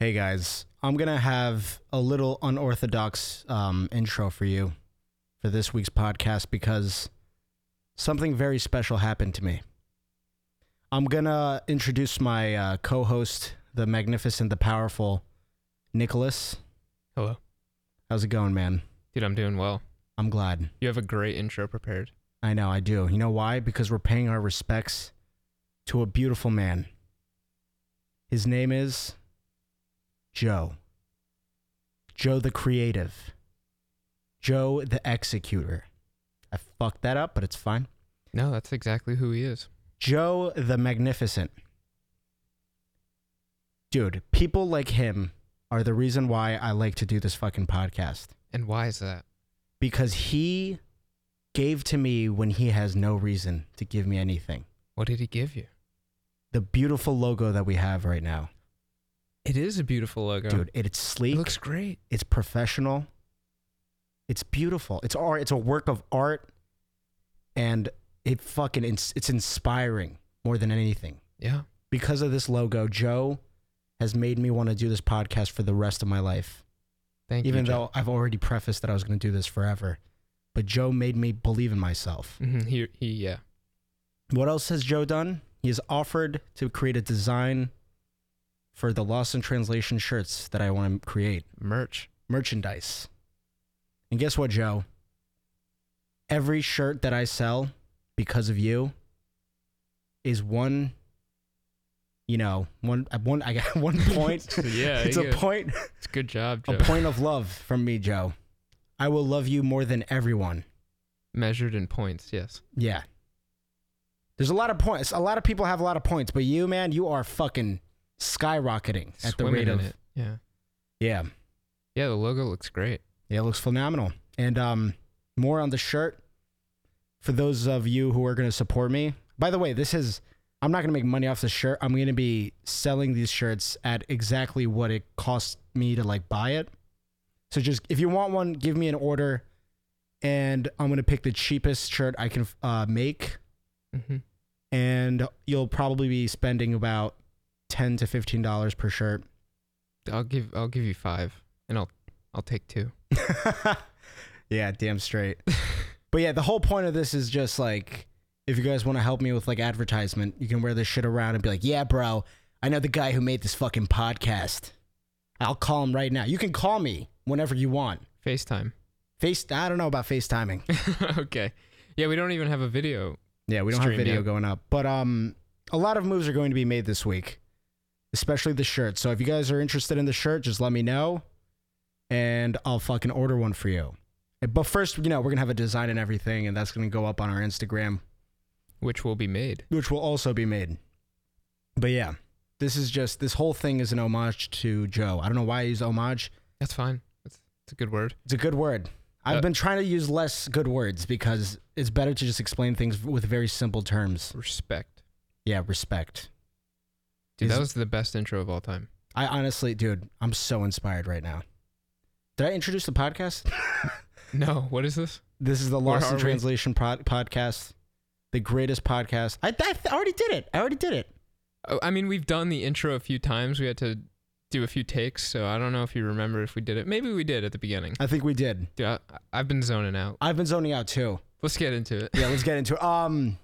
Hey guys, I'm gonna have a little unorthodox um, intro for you for this week's podcast because something very special happened to me. I'm gonna introduce my uh, co-host, the magnificent, the powerful Nicholas. Hello. How's it going, man? Dude, I'm doing well. I'm glad. You have a great intro prepared. I know, I do. You know why? Because we're paying our respects to a beautiful man. His name is Joe. Joe the creative. Joe the executor. I fucked that up, but it's fine. No, that's exactly who he is. Joe the magnificent. Dude, people like him are the reason why I like to do this fucking podcast. And why is that? Because he gave to me when he has no reason to give me anything. What did he give you? The beautiful logo that we have right now. It is a beautiful logo. Dude, it, it's sleek. it looks great. it's professional. It's beautiful. It's art. It's a work of art, and it fucking ins- it's inspiring more than anything. Yeah. Because of this logo, Joe has made me want to do this podcast for the rest of my life. Thank Even you. Even though I've already prefaced that I was going to do this forever, but Joe made me believe in myself. hmm He, he, yeah. What else has Joe done? He has offered to create a design for the Lost in Translation shirts that I want to create. Merch. merchandise. And guess what, Joe? Every shirt that I sell because of you is one, you know, one, uh, one, I got one point. yeah. it's a good. point, It's a good job, a point of love from me, Joe. I will love you more than everyone. Measured in points. Yes. Yeah. There's a lot of points. A lot of people have a lot of points, but you, man, you are fucking skyrocketing at the rate of. it. Yeah. Yeah. Yeah. The logo looks great. Yeah, it looks phenomenal. And um, more on the shirt for those of you who are going to support me. By the way, this is I'm not going to make money off the shirt. I'm going to be selling these shirts at exactly what it cost me to like buy it. So just if you want one, give me an order, and I'm going to pick the cheapest shirt I can uh, make, hmm and you'll probably be spending about ten to fifteen dollars per shirt. I'll give. I'll give you five, and I'll. I'll take two. yeah, damn straight. but yeah, the whole point of this is just like if you guys want to help me with like advertisement, you can wear this shit around and be like, "Yeah, bro, I know the guy who made this fucking podcast. I'll call him right now. You can call me whenever you want. FaceTime. Face I don't know about FaceTiming. okay. Yeah, we don't even have a video. Yeah, we don't have video yeah. going up. But um a lot of moves are going to be made this week, especially the shirt. So if you guys are interested in the shirt, just let me know and I'll fucking order one for you. But first, you know, we're going to have a design and everything and that's going to go up on our Instagram, which will be made. which will also be made. But yeah, this is just this whole thing is an homage to Joe. I don't know why I use homage. That's fine. It's, it's a good word. It's a good word. I've Uh, been trying to use less good words because it's better to just explain things with very simple terms. Respect. Yeah, respect. Dude, that was the best intro of all time. I honestly, dude, I'm so inspired right now. Did I introduce the podcast? No, what is this? this is the Lost in? Translation pod- podcast, the greatest podcast. I, I already did it. I already did it. Oh, I mean, we've done the intro a few times. We had to do a few takes, so I don't know if you remember if we did it. Maybe we did at the beginning. I think we did. Yeah, I've been zoning out. I've been zoning out too. Let's get into it. Yeah, let's get into it. Um,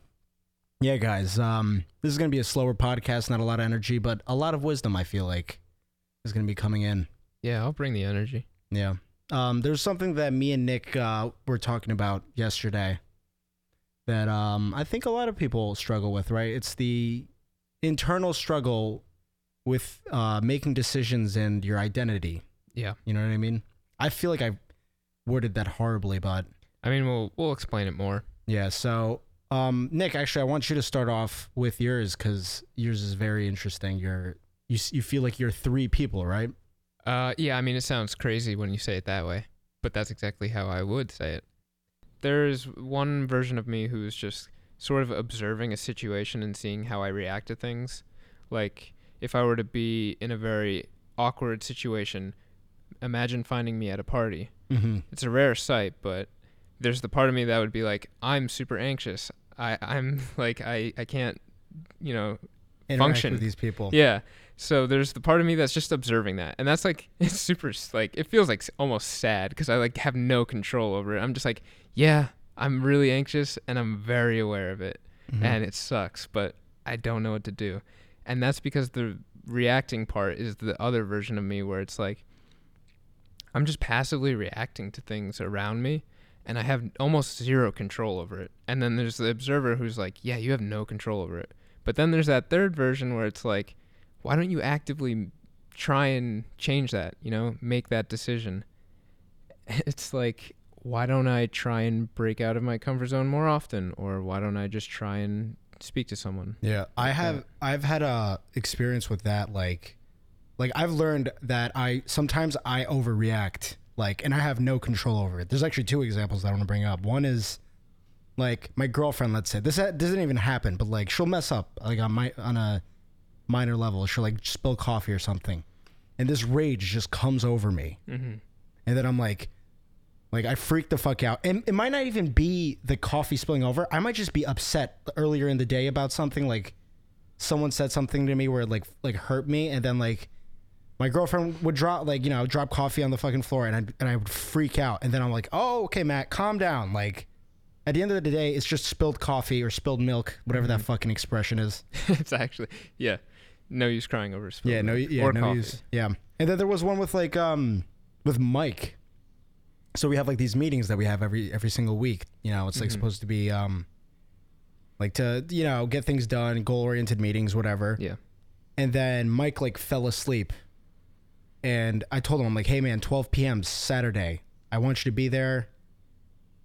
yeah, guys. Um, this is gonna be a slower podcast, not a lot of energy, but a lot of wisdom. I feel like is gonna be coming in. Yeah, I'll bring the energy. Yeah. Um, there's something that me and Nick uh, were talking about yesterday that um, I think a lot of people struggle with, right? It's the internal struggle with uh, making decisions and your identity. Yeah. You know what I mean? I feel like I worded that horribly, but I mean, we'll we'll explain it more. yeah. So, um, Nick, actually, I want you to start off with yours because yours is very interesting. You're you you feel like you're three people, right? Uh, yeah, I mean, it sounds crazy when you say it that way, but that's exactly how I would say it. There's one version of me who's just sort of observing a situation and seeing how I react to things. Like, if I were to be in a very awkward situation, imagine finding me at a party. Mm-hmm. It's a rare sight, but there's the part of me that would be like, I'm super anxious. I, I'm like, I, I can't, you know, Interact Function. with these people. yeah. So there's the part of me that's just observing that, and that's like it's super like it feels like almost sad because I like have no control over it. I'm just like, yeah, I'm really anxious and I'm very aware of it, Mhm. and it sucks, but I don't know what to do, and that's because the reacting part is the other version of me where it's like I'm just passively reacting to things around me and I have almost zero control over it. And then there's the observer who's like, yeah, you have no control over it. But then there's that third version where it's like, why don't you actively try and change that, you know, make that decision? It's like, why don't I try and break out of my comfort zone more often or why don't I just try and speak to someone? Yeah, I like have that. I've had a experience with that like like I've learned that I sometimes I overreact like and I have no control over it. There's actually two examples that I want to bring up. One is like my girlfriend, let's say. This doesn't even happen, but like she'll mess up like on my on a minor level. She'll like spill coffee or something. And this rage just comes over me. Mm-hmm. And then I'm like, like I freak the fuck out. And it might not even be the coffee spilling over. I might just be upset earlier in the day about something. Like someone said something to me where it like like hurt me, and then like my girlfriend would drop like you know drop coffee on the fucking floor, and I and I would freak out. And then I'm like, oh okay, Matt, calm down. Like at the end of the day, it's just spilled coffee or spilled milk, whatever that fucking expression is. it's actually, yeah, no use crying over spilled Yeah, no, milk yeah, no coffee. use. Yeah, and then there was one with like um with Mike. So we have like these meetings that we have every every single week. You know, it's like Mhm. supposed to be um like to you know get things done, goal oriented meetings, whatever. Yeah. And then Mike like fell asleep, and I told him I'm like, hey man, 12 p.m. Saturday. I want you to be there.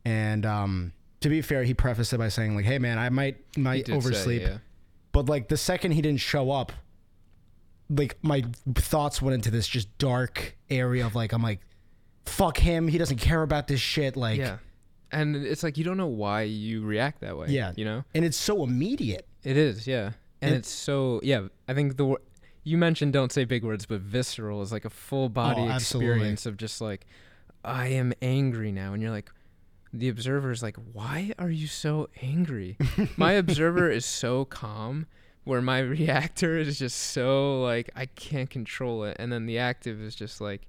And um to be fair, he prefaced it by saying like, hey man, I might might did say, oversleep. yeah. But like the second he didn't show up, like my thoughts went into this just dark area of like I'm like, fuck him. He doesn't care about this shit. Like, yeah. And it's like you don't know why you react that way. Yeah. You know? and it's so immediate. It is, yeah. And It- it's so yeah, I think the you mentioned don't say big words, but visceral is like a full oh, body Oh, experience of just like I am angry now and you're like the observer is like, "Why are you so angry?" my observer is so calm where my reactor is just so like I can't control it and then the active is just like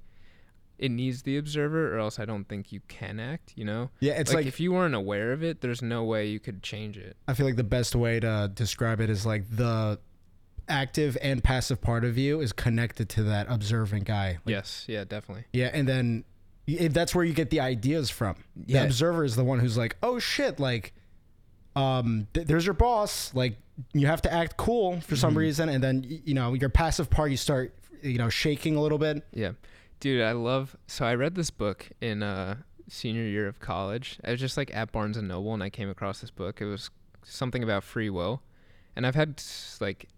it needs the observer or else I don't think you can act, you know? Yeah, it's like, like, if you weren't aware of it, there's no way you could change it. I feel like the best way to describe it is like the active and passive part of you is connected to that observant guy. Like, yes, yeah, definitely. Yeah, and then y- that's where you get the ideas from. The Yeah. observer is the one who's like, "Oh shit, like um th- there's your boss, like you have to act cool for some Mhm. reason." And then you know, your passive part you start you know, shaking a little bit. Yeah. Dude, I love so I read this book in uh senior year of college. I was just like at Barnes and Noble and I came across this book. It was something about free will. And I've had like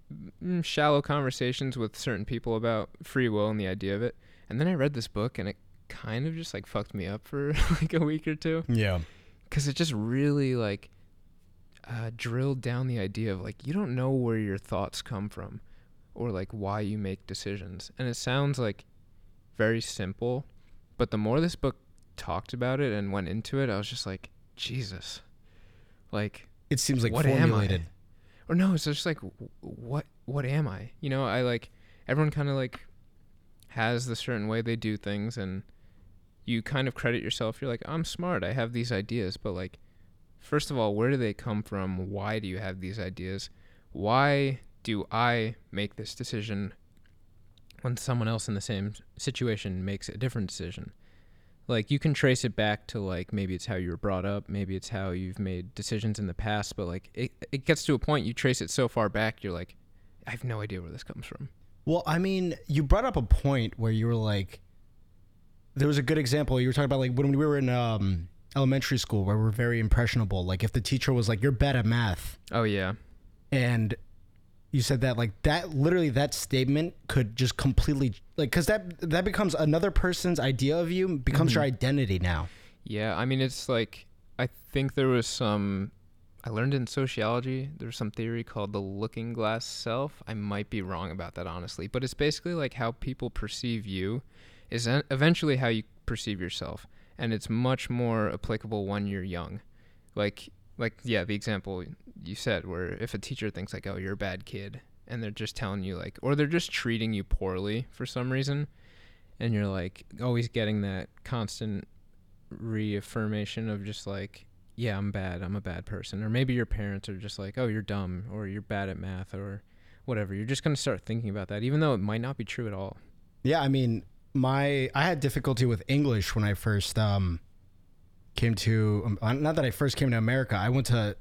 shallow conversations with certain people about free will and the idea of it. And then I read this book and it kind of just like fucked me up for like a week or two Yeah. cuz it just really like uh, drilled down the idea of like you don't know where your thoughts come from or like why you make decisions and it sounds like very simple but the more this book talked about it and went into it i was just like jesus like It seems like what am formulated. I? Or no, it's just like what what am I? You know, I like everyone kind of like has the certain way they do things and you kind of credit yourself. You're like, I'm smart. I have these ideas, but like first of all, where do they come from? Why do you have these ideas? Why do I make this decision when someone else in the same situation makes a different decision? Like you can trace it back to like maybe it's how you were brought up maybe it's how you've made decisions in the past but like it, it gets to a point you trace it so far back you're like i have no idea where this comes from Well, I mean, you brought up a point where you were like, there was a good example. You were talking about like when we were in um, elementary school, where we're very impressionable. Like if the teacher was like, "You're bad at math," oh yeah and you said that like that literally that statement could just completely like because that that becomes another person's idea of you becomes mm-hmm. your identity now. yeah i mean it's like i think there was some i learned in sociology there's some theory called the looking glass self. I might be wrong about that honestly but it's basically like how people perceive you is eventually how you perceive yourself and it's much more applicable when you're young. Like like yeah the example you said where if a teacher thinks like oh you're a bad kid and they're just telling you like or they're just treating you poorly for some reason and you're like always getting that constant reaffirmation of just like yeah, I'm bad. I'm a bad person. Or maybe your parents are just like, "Oh, you're dumb," or "You're bad at math," or whatever. You're just going to start thinking about that even though it might not be true at all. Yeah, I mean, my I had difficulty with English when I first um came to um, not that I first came to America. I went to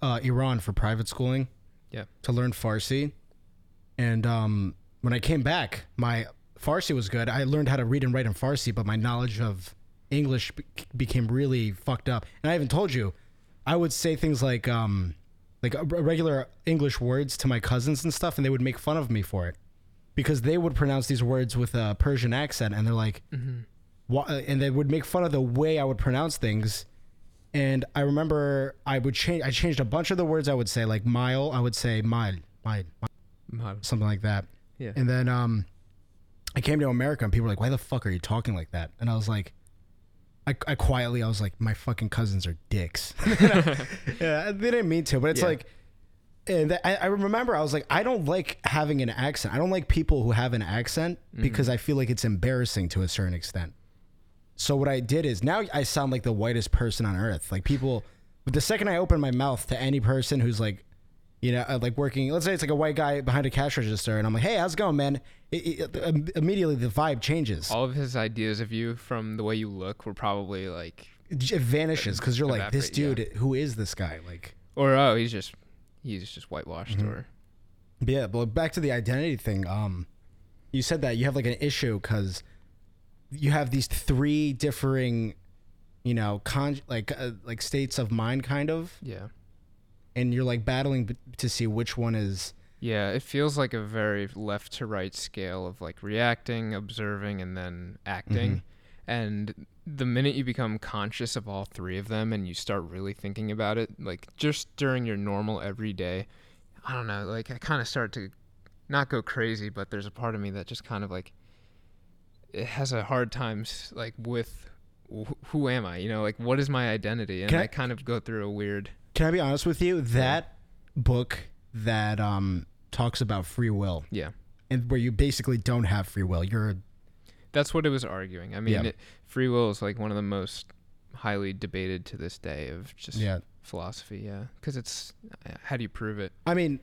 uh, Iran for private schooling. Yeah. To learn Farsi, and um, when I came back, my Farsi was good. I learned how to read and write in Farsi, but my knowledge of English be- became really fucked up. And I even told you, I would say things like um, like uh, regular English words to my cousins and stuff, and they would make fun of me for it because they would pronounce these words with a Persian accent, and they're like, wha- and they would make fun of the way I would pronounce things. And I remember I would change. I changed a bunch of the words I would say, like mile. I would say mile, mile, mile, something like that. Yeah. And then um, I came to America, and people were like, "Why the fuck are you talking like that?" And I was like, I, I quietly, I was like, "My fucking cousins are dicks." yeah, they didn't mean to, but it's Yeah. like, and I, I remember I was like, I don't like having an accent. I don't like people who have an accent because I feel like it's embarrassing to a certain extent. So what I did is now I sound like the whitest person on earth. Like people, but the second I open my mouth to any person who's like, you know, uh, like working, let's say it's like a white guy behind a cash register, and I'm like, hey, how's it going, man? It, it, im- immediately the vibe changes. All of his ideas of you from the way you look were probably like, It vanishes because you're like, this dude, who is this guy? Like, or oh, he's just he's just whitewashed, Mm-hmm. or But yeah, but back to the identity thing. Um, you said that you have like an issue because you have these three differing, you know, con like uh, like states of mind, kind of, yeah, and you're like battling b- to see which one is. yeah. It feels like a very left to right scale of like reacting, observing, and then acting. Mm-hmm. And the minute you become conscious of all three of them and you start really thinking about it, like just during your normal everyday, I don't know, like I kind of start to not go crazy, but there's a part of me that just kind of like has a hard time like with wh- who am I? You know, like what is my identity? And Can I, I- kind of go through a weird Can I be honest with you? That book that um talks about free will yeah. and where you basically don't have free will. You're That's what it was arguing. I mean, Yeah. it, free will is like one of the most highly debated to this day of just yeah. philosophy. Yeah, because it's uh, how do you prove it? I mean,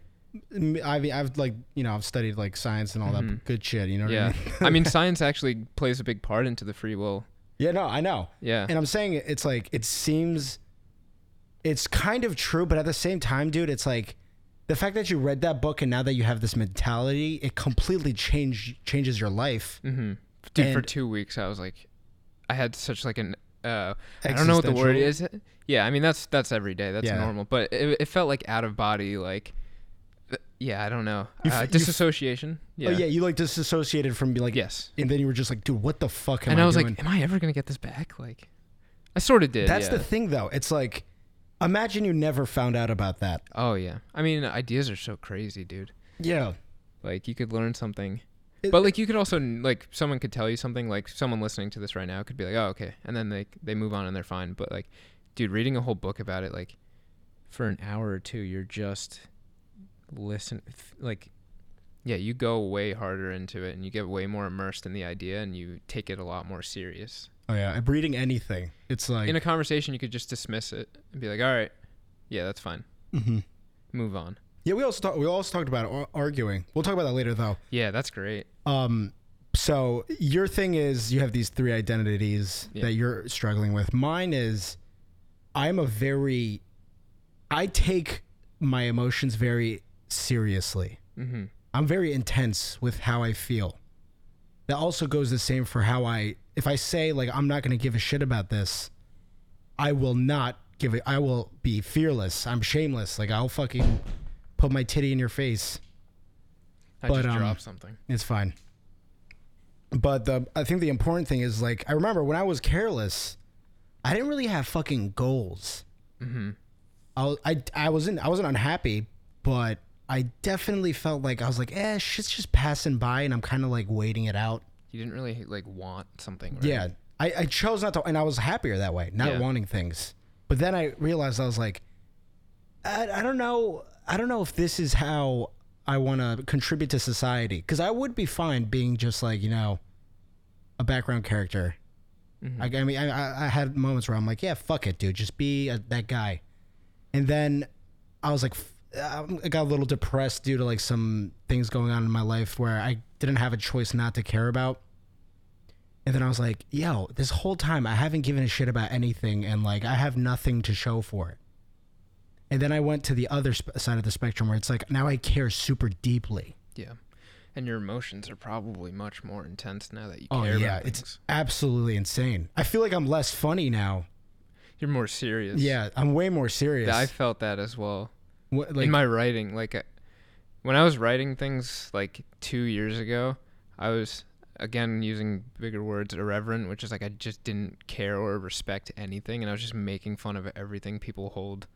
m- I've I've like you know I've studied like science and all that Mhm. good shit. You know what I yeah, mean? I mean, science actually plays a big part into the free will. Yeah, no, I know. Yeah, And I'm saying it's like it seems it's kind of true, but at the same time, dude, it's like the fact that you read that book and now that you have this mentality, it completely change changes your life. Mm-hmm. dude. for two weeks, I was like, I had such like an uh, I don't know what the word is. Yeah, I mean that's that's every day. That's Yeah. normal. But it, it felt like out of body, like. Yeah, I don't know. You Uh, you disassociation. Yeah. Oh yeah, you like disassociated from being like Yes. and then you were just like, dude, what the fuck am And I, I, was doing? like, am I ever gonna get this back? Like, I sort of did. That's yeah. the thing though. It's like imagine you never found out about that. Oh yeah. I mean, ideas are so crazy, dude. Yeah. Like you could learn something. It- but like you could also like someone could tell you something like someone listening to this right now could be like, "Oh, okay." And then they they move on and they're fine. But like dude, reading a whole book about it like for an hour or two, you're just listen like yeah, you go way harder into it and you get way more immersed in the idea and you take it a lot more serious. Oh yeah. I'm reading anything. It's like In a conversation, you could just dismiss it and be like, "All right. Yeah, that's fine. Mhm. Move on." Yeah, we also talk, we also talked about ar- arguing. We'll talk about that later though. Yeah, that's great. Um, so your thing is you have these three identities Yeah. that you're struggling with. Mine is I'm a very I take my emotions very seriously. Mhm. I'm very intense with how I feel. That also goes the same for how I if I say like I'm not going to give a shit about this, I will not give it I will be fearless. I'm shameless. Like I'll fucking put my titty in your face. I But, just um, dropped something. It's fine. But the I think the important thing is like I remember when I was careless, I didn't really have fucking goals. Mhm. I I I wasn't I wasn't unhappy, but I definitely felt like I was like, eh, shit's just passing by, and I'm kind of like waiting it out. You didn't really like want something, right? Yeah, I, I chose not to, and I was happier that way, not Yeah. wanting things. But then I realized I was like, I, I don't know, I don't know if this is how I want to contribute to society because I would be fine being just like you know a background character. Mhm. I, I mean, I, I- had moments where I'm like, yeah, fuck it, dude, just be a, that guy. And then I was like, I got a little depressed due to like some things going on in my life where I didn't have a choice not to care about. And then I was like, yo, this whole time I haven't given a shit about anything and like I have nothing to show for it. And then I went to the other sp- side of the spectrum where it's like now I care super deeply. yeah. And your emotions are probably much more intense now that you Oh care yeah, about it's absolutely insane. I feel like I'm less funny now. You're more serious. Yeah, I'm way more serious. I felt that as well. What, like, in my writing like uh, when i was writing things like two years ago i was again using bigger words irreverent which is like i just didn't care or respect anything and i was just making fun of everything people hold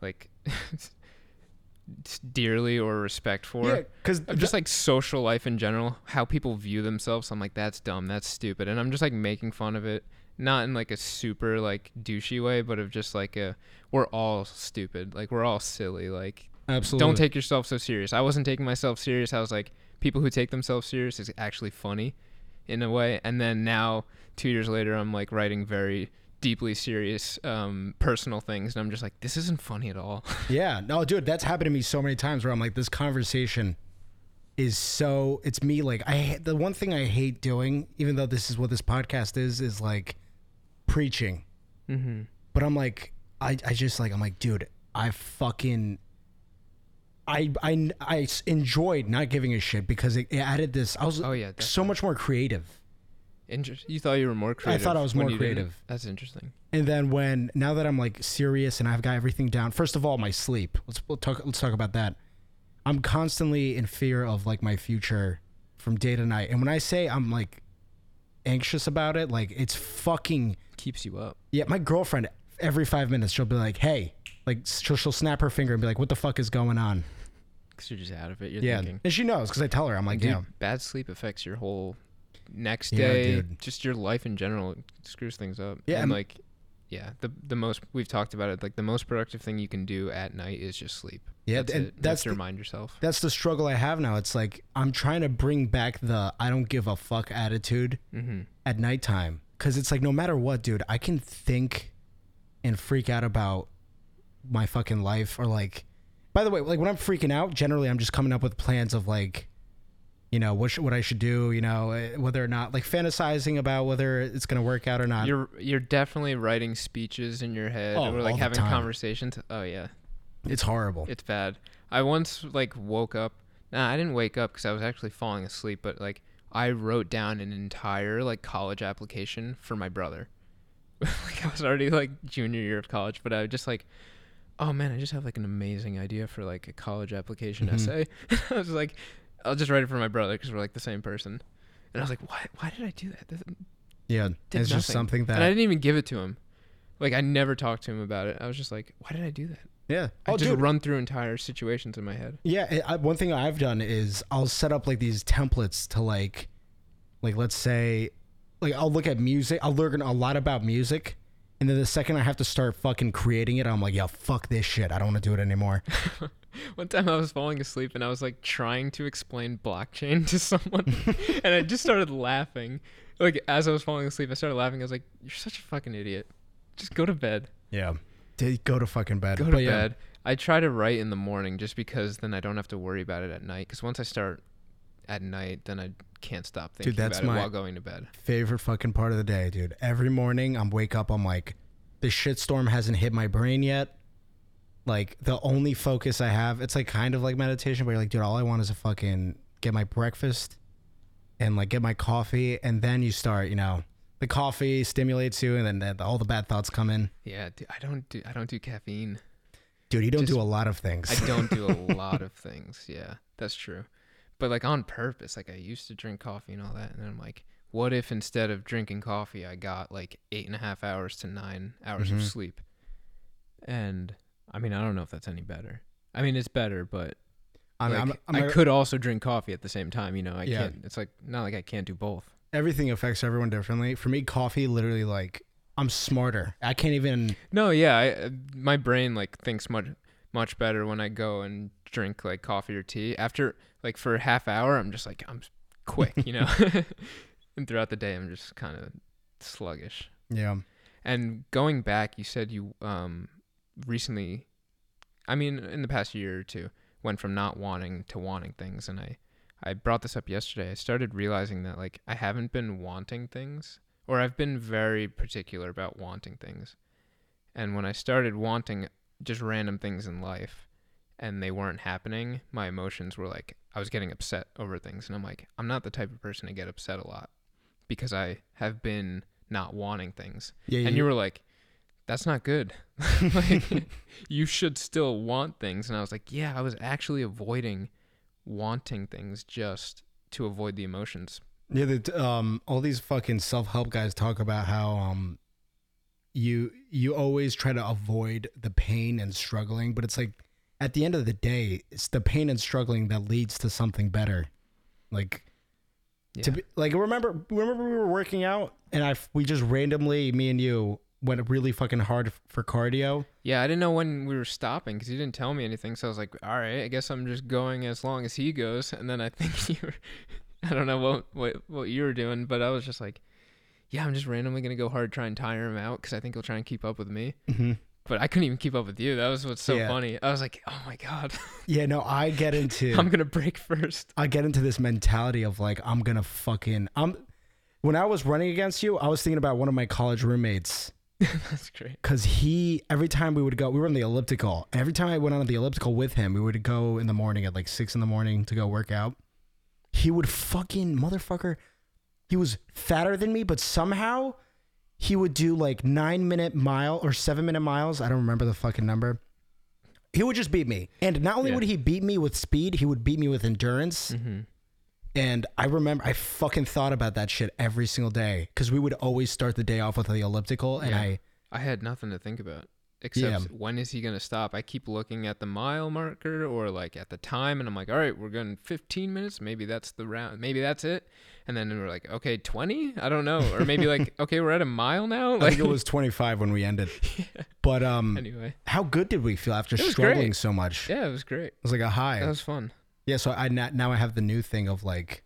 like dearly or respect for yeah, because just like social life in general, how people view themselves. I'm like, that's dumb, that's stupid, and I'm just like making fun of it, not in like a super like douchey way, but of just like a we're all stupid, like we're all silly, like absolutely don't take yourself so serious. I wasn't taking myself serious. I was like, people who take themselves serious is actually funny, in a way. And then now, two years later, I'm like writing very deeply serious um, personal things, and I'm just like, this isn't funny at all. Yeah, no, dude, that's happened to me so many times where I'm like, this conversation is so. It's me. Like, I the one thing I hate doing, even though this is what this podcast is, is like preaching. mm-hmm. But I'm like, I, I just like, I'm like, dude, I fucking. I, I, I enjoyed not giving a shit because it, it added this. I was Oh yeah, so much more creative. Inter- you thought you were more creative. I thought I was more you didn't? creative. That's interesting. And then when now that I'm like serious and I've got everything down, first of all, my sleep. Let's we'll talk. Let's talk about that. I'm constantly in fear of like my future from day to night. And when I say I'm like anxious about it, like it's fucking Keeps you up. yeah. My girlfriend every five minutes she'll be like, "Hey," like she'll, she'll snap her finger and be like, "What the fuck is going on?" Because you're just out of it. You're yeah, thinking. and she knows because I tell her I'm like, Dude, "Yeah, bad sleep affects your whole next Yeah, day, dude. just your life in general. It screws things up. Yeah, and and- like, yeah, the the most we've talked about it. Like the most productive thing you can do at night is just sleep. Yeah." that's and it. That's to the, remind yourself. that's the struggle I have now. It's like I'm trying to bring back the I don't give a fuck attitude Mm-hmm. at nighttime because it's like no matter what dude i can think and freak out about my fucking life or like by the way like when i'm freaking out generally i'm just coming up with plans of like you know what, sh- what i should do you know eh, whether or not like fantasizing about whether it's gonna work out or not You're you're definitely writing speeches in your head Oh, or like having conversations. Oh yeah, it's horrible It's bad. I once like woke up. Nah, I didn't wake up because I was actually falling asleep. But like I wrote down an entire like college application for my brother. like I was already like junior year of college, but I was just like, oh man, I just have like an amazing idea for like a college application Mhm. essay. I was like, I'll just write it for my brother because we're like the same person. And I was like, why? Why did I do that? This- yeah it's just something that And I didn't even give it to him. Like I never talked to him about it. I was just like, why did I do that? Yeah I oh just dude run through entire situations in my head. Yeah, it, I, one thing I've done is I'll set up like these templates to like, like let's say, like I'll look at music. I'll learn a lot about music, and then the second I have to start fucking creating it, I'm like, yeah, fuck this shit. I don't want to do it anymore. One time I was falling asleep and I was like trying to explain blockchain to someone and I just started laughing. Like as I was falling asleep, I started laughing. I was like, "You're such a fucking idiot. Just go to bed. Yeah, to go to fucking bed. Go to But yeah, bed." I try to write in the morning just because then I don't have to worry about it at night. Because once I start at night, then I can't stop thinking that's about my- it while going to bed. favorite fucking part of the day, dude. Every morning I'm wake up, I'm like, the shitstorm hasn't hit my brain yet. Like the only focus I have, it's like kind of like meditation, but you're like, dude, all I want is to fucking get my breakfast and like get my coffee, and then you start, you know, the coffee stimulates you, and then the, all the bad thoughts come in. Yeah, dude, I don't do I don't do caffeine. Dude, you don't Just- do a lot of things. I don't do a lot of things. Yeah, that's true. But like on purpose, like I used to drink coffee and all that, and then I'm like, what if instead of drinking coffee, I got like eight and a half hours to nine hours Mhm. of sleep? And I mean, I don't know if that's any better. I mean, it's better, but I'm, like, I'm, I'm, I could also drink coffee at the same time. You know, I Yeah. can't. It's like not like I can't do both. Everything affects everyone differently. For me, coffee literally like I'm smarter. I can't even. No, yeah, I, my brain like thinks much much better when I go and drink like coffee or tea. After like for a half hour, I'm just like I'm quick, you know. and throughout the day, I'm just kind of sluggish. Yeah. And going back, you said you um recently, I mean, in the past year or two, went from not wanting to wanting things, and I I brought this up yesterday. I started realizing that like I haven't been wanting things, or I've been very particular about wanting things, and when I started wanting just random things in life, and they weren't happening, my emotions were like I was getting upset over things, and I'm like I'm not the type of person to get upset a lot because I have been not wanting things. Yeah. And you were like, that's not good. like, you should still want things. And I was like, yeah, I was actually avoiding wanting things just to avoid the emotions. Yeah, the, um, all these fucking self help guys talk about how um, you you always try to avoid the pain and struggling, but it's like at the end of the day, it's the pain and struggling that leads to something better. Like Yeah. to be like remember remember we were working out and I we just randomly me and you went really fucking hard for cardio. yeah, I didn't know when we were stopping because you didn't tell me anything. So I was like, all right, I guess I'm just going as long as he goes. And then I think you were, I don't know what, what, what you were doing, but I was just like, yeah, I'm just randomly going to go hard, try and tire him out because I think he'll try and keep up with me. Mm-hmm. But I couldn't even keep up with you. That was what's so Yeah. funny. I was like, oh my God, Yeah, no, I get into I'm going to break first. I get into this mentality of like I'm gonna fucking I'm. When I was running against you, I was thinking about one of my college roommates That's great. because he every time we would go, we were on the elliptical. Every time I went on the elliptical with him, we would go in the morning at like six in the morning to go work out. He would fucking motherfucker. He was fatter than me, but somehow he would do like nine minute mile or seven minute miles. I don't remember the fucking number. He would just beat me, and not only Yeah. would he beat me with speed, he would beat me with endurance. Mm-hmm. And I remember I fucking thought about that shit every single day because we would always start the day off with the elliptical, and Yeah. I I had nothing to think about except Yeah. when is he going to stop? I keep looking at the mile marker or like at the time and I'm like, "All right, we're going 15 minutes. Maybe that's the round. Maybe that's it." And then we're like, "Okay, 20? I don't know." Or maybe like, "Okay, we're at a mile now." I think it was 25 when we ended. But um, anyway. how good did we feel after struggling great. so much? Yeah, it was great. It was like a high. That was fun. Yeah, so I now I have the new thing of like,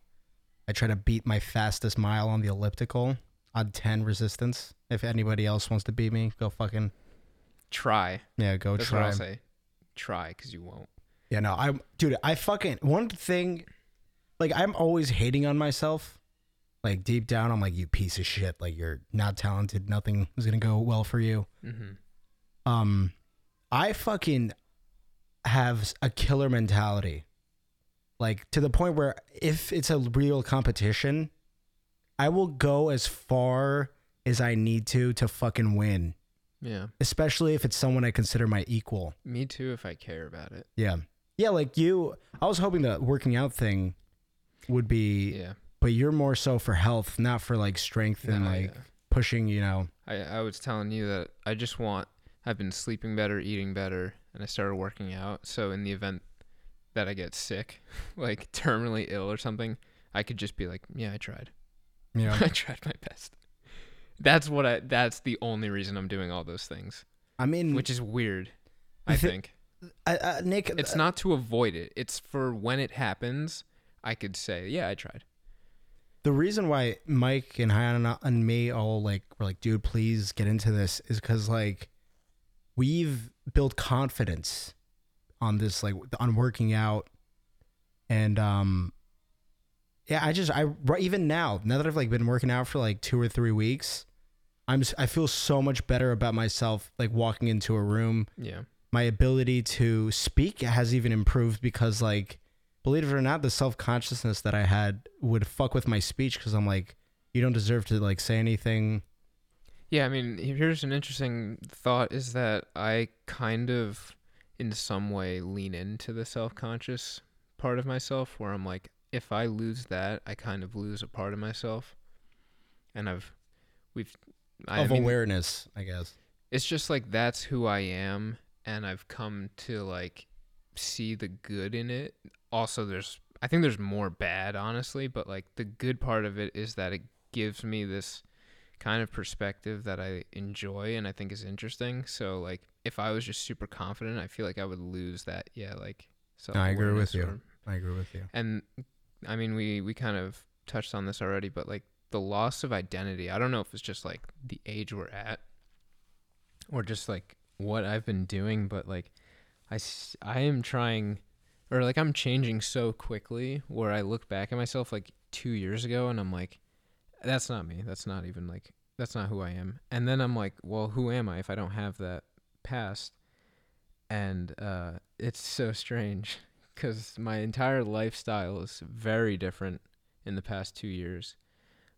I try to beat my fastest mile on the elliptical on 10 resistance. If anybody else wants to beat me, go fucking Try. yeah, go That's try. what I'll say. Try cuz you won't. Yeah, no, I, dude, I fucking one thing, like I'm always hating on myself. Like deep down, I'm like, you piece of shit. Like you're not talented. Nothing is gonna go well for you. Mhm. Um, I fucking have a killer mentality. Like to the point where if it's a real competition, I will go as far as I need to to fucking win. Yeah. Especially if it's someone I consider my equal. Me too if I care about it. Yeah. Yeah, like you I was hoping the working out thing would be Yeah. but you're more so for health, not for like strength and No, like yeah. pushing, you know. I, I was telling you that I just want I've been sleeping better, eating better, and I started working out. So in the event that I get sick, like terminally ill or something, I could just be like, yeah, I tried. Know. I tried my best. That's what I that's the only reason I'm doing all those things, I mean which is weird. I think. I, I, Nick uh, It's not to avoid it. It's for when it happens, I could say, yeah, I tried. the reason why Mike and Hannah and me all like were like, dude, please get into this is because like we've built confidence on this, like on working out, and um, yeah, I just I even now now that I've like been working out for like two or three weeks, I'm i feel so much better about myself. Like walking into a room, Yeah. my ability to speak has even improved because like believe it or not the self-consciousness that i had would fuck with my speech because i'm like you don't deserve to like say anything Yeah, I mean, here's an interesting thought is that I kind of in some way lean into the self-conscious part of myself where I'm like if I lose that, I kind of lose a part of myself. And I've we've I of mean, awareness i guess it's just like that's who I am and I've come to like see the good in it. Also there's I think there's more bad honestly, but like the good part of it is that it gives me this kind of perspective that I enjoy and I think is interesting. So like if I was just super confident, I feel like I would lose that. Yeah, like so I agree with you. or- I agree with you. and I mean we we kind of touched on this already, but like the loss of identity. I don't know if it's just like the age we're at or just like what I've been doing, but like I I am trying or like I'm changing so quickly where I look back at myself like 2 years ago and I'm like that's not me. That's not even like that's not who I am. And then I'm like, well, who am I if I don't have that past? And uh it's so strange cuz my entire lifestyle is very different in the past 2 years.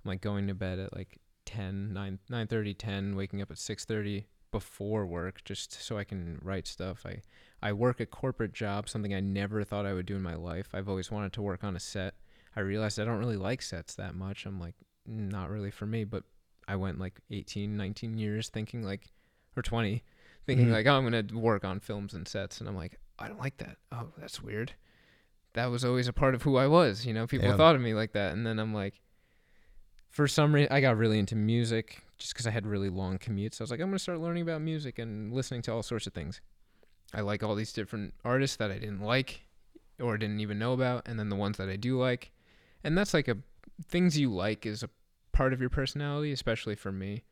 I'm like going to bed at like 10, 9 9:30, 10, waking up at 6:30 before work just so I can write stuff. I I work a corporate job, something I never thought I would do in my life. I've always wanted to work on a set. I realized I don't really like sets that much. I'm like not really for me, but I went like 18, 19 years thinking like or 20 thinking Mhm. like oh, I'm going to work on films and sets and I'm like I don't like that. Oh, that's weird. That was always a part of who I was, you know. People Yeah. thought of me like that and then I'm like for some reason I got really into music just cuz I had really long commutes. I was like I'm going to start learning about music and listening to all sorts of things. I like all these different artists that I didn't like or didn't even know about and then the ones that I do like. And that's like a things you like is a part of your personality, especially for me.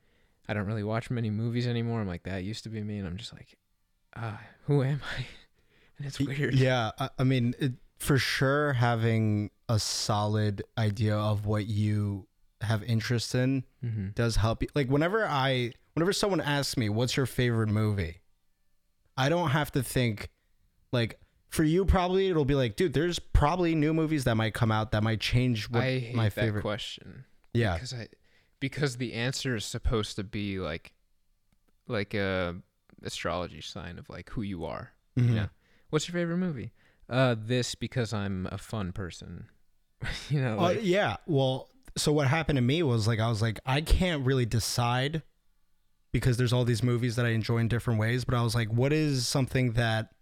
I don't really watch many movies anymore. I'm like that used to be me and I'm just like ah, who am I? And it's weird. Yeah, I, I mean, it, for sure, having a solid idea of what you have interest in hmm does help you. Like whenever I, whenever someone asks me, "What's your favorite movie?" I don't have to think. Like for you, probably it'll be like, dude, there's probably new movies that might come out that might change what I hate my that favorite. question. Yeah, because I because the answer is supposed to be like like a astrology sign of like who you are. Mhm. Yeah. What's your favorite movie? Uh, this because I'm a fun person. you know, Uh, yeah. Well, so what happened to me was like I was like I can't really decide because there's all these movies that I enjoy in different ways, but I was like, what is something that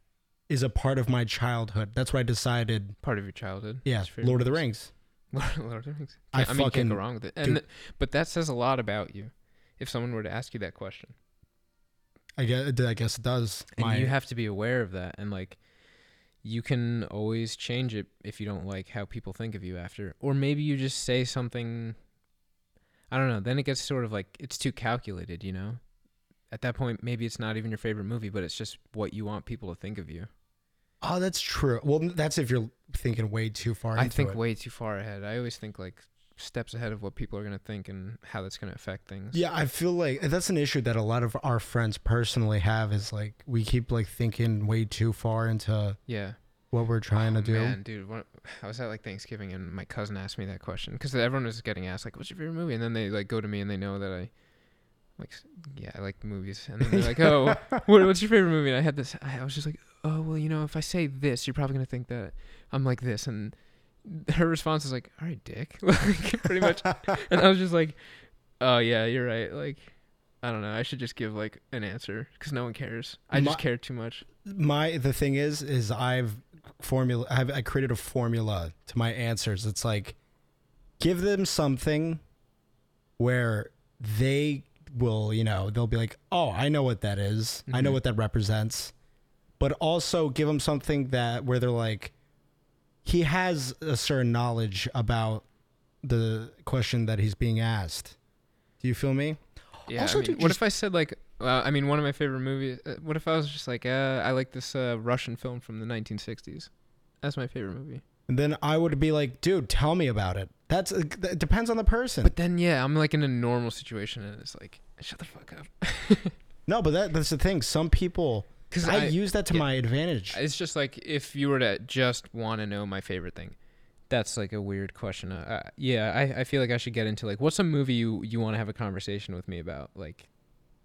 is a part of my childhood? That's what I decided. part of your childhood. Yeah, Lord of the? Rings. Lord of the Rings. I I, mean, you can't go wrong with it. And th- but that says a lot about you. If someone were to ask you that question, I guess, I guess it does. and My, you have to be aware of that, and like, you can always change it if you don't like how people think of you after, or maybe you just say something. I don't know. Then it gets sort of like it's too calculated, you know. At that point, maybe it's not even your favorite movie, but it's just what you want people to think of you. Oh, that's true. Well, that's if you're thinking way too far. I think it. way too far ahead. I always think like steps ahead of what people are gonna think and how that's gonna affect things. Yeah, I feel like that's an issue that a lot of our friends personally have. Is like we keep like thinking way too far into Yeah. what we're trying Oh, to do. Man, dude, what, I was at like Thanksgiving and my cousin asked me that question because everyone was getting asked like, "What's your favorite movie?" And then they like go to me and they know that I like, yeah, I like movies. And then they're like, "Oh, what, what's your favorite movie?" And I had this. I was just like, "Oh, well, you know, if I say this, you're probably gonna think that I'm like this." And her response is like, "All right, dick," like pretty much. And I was just like, "Oh yeah, you're right." Like. I don't know. I should just give like an answer because no one cares. I My- just care too much. my the thing is is I've formula I've I created a formula to my answers. It's like give them something where they will, you know, they'll be like, "Oh, I know what that is. I know Mhm. what that represents." But also give them something that where they're like he has a certain knowledge about the question that he's being asked. Do you feel me? Yeah. Also, I mean, dude, what if I said like, uh, I mean, one of my favorite movies. Uh, what if I was just like, uh, I like this uh, Russian film from the 1960s. That's my favorite movie. And then I would be like, "Dude, tell me about it." That's it depends on the person. But then, yeah, I'm like in a normal situation, and it's like, shut the fuck up. No, but that, that's the thing. Some people, Because I, I, use that to yeah. my advantage. it's just like if you were to just want to know my favorite thing, that's like a weird question. Uh, uh, yeah, I, I feel like I should get into like, what's a movie you you want to have a conversation with me about? Like,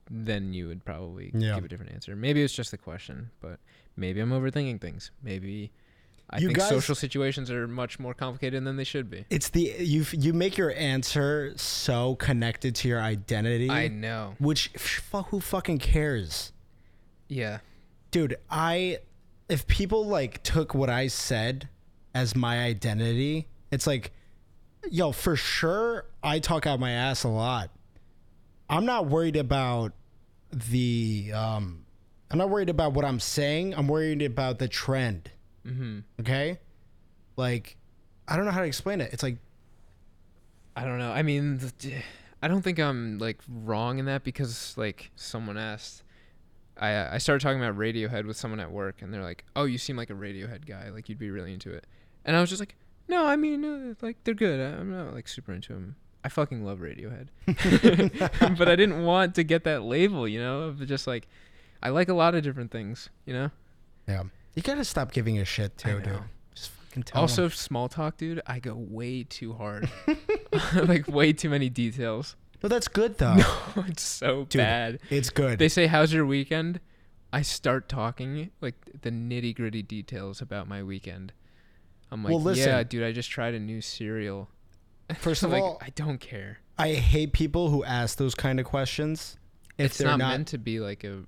then you would probably Yeah. give a different answer. Maybe it's just the question, but maybe I'm overthinking things. Maybe I You think guys- social situations are much more complicated than they should be. it's the you you make your answer so connected to your identity, I know. which who fucking cares, Yeah. dude? I if people like took what I said as my identity, it's like, yo, for sure, I talk out my ass a lot. I'm not worried about the um I'm not worried about what I'm saying. I'm worried about the trend. Mm-hmm. Okay? Like I don't know how to explain it. It's like I don't know. I mean, I don't think I'm like wrong in that because like someone asked, I I started talking about Radiohead with someone at work, and they're like, "Oh, you seem like a Radiohead guy. Like you'd be really into it." And I was just like, "No, I mean, uh, like they're good. I'm not like super into them. I fucking love Radiohead." but I didn't want to get that label, you know, of just like I like a lot of different things, you know. yeah. You got to stop giving a shit too, dude. Just fucking tell Also, 'em. small talk, dude. I go way too hard, like way too many details. No, that's good though. No, it's so Dude, bad. It's good. They say, "How's your weekend?" I start talking like the nitty gritty details about my weekend. I'm like, Well, listen. "Yeah, dude, I just tried a new cereal." First of like, all, I don't care. I hate people who ask those kind of questions. If it's they're not, not, meant to be like a.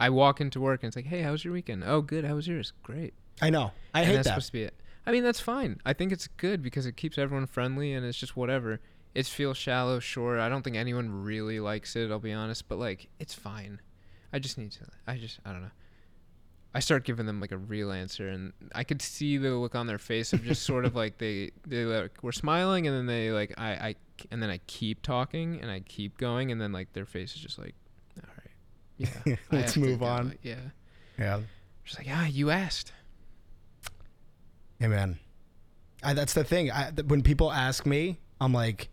I walk into work and it's like, "Hey, how was your weekend?" "Oh, good. How was yours?" "Great." I know. I and hate that's that. supposed to be it. I mean, that's fine. I think it's good because it keeps everyone friendly and it's just whatever. It feels shallow, sure. I don't think anyone really likes it. I'll be honest, but like, it's fine. I just need to. I just. I don't know. I start giving them like a real answer, and I could see the look on their face of just sort of like they they like were smiling, and then they like I I and then I keep talking and I keep going, and then like their face is just like, yeah, Let's move go." on. Yeah, Yeah. just like ah, you asked. Hey man, I, that's the thing. I, th- when people ask me, I'm like,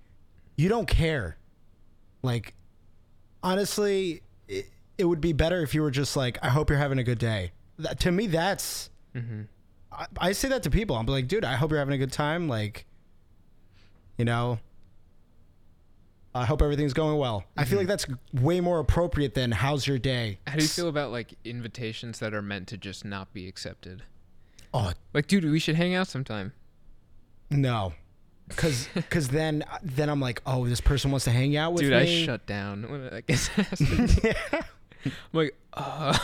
you don't care. Like, honestly, it, it would be better if you were just like, I hope you're having a good day. That, to me, that's. Mm-hmm. I, I say that to people. I'm like, dude, I hope you're having a good time. Like, you know, I hope everything's going well. I feel like that's way more appropriate than how's your day. How do you feel about like invitations that are meant to just not be accepted? Oh Like, dude, we should hang out sometime. no, because because then then I'm like, oh, this person wants to hang out with Dude, me. I shut down when I guess I'm like, uh,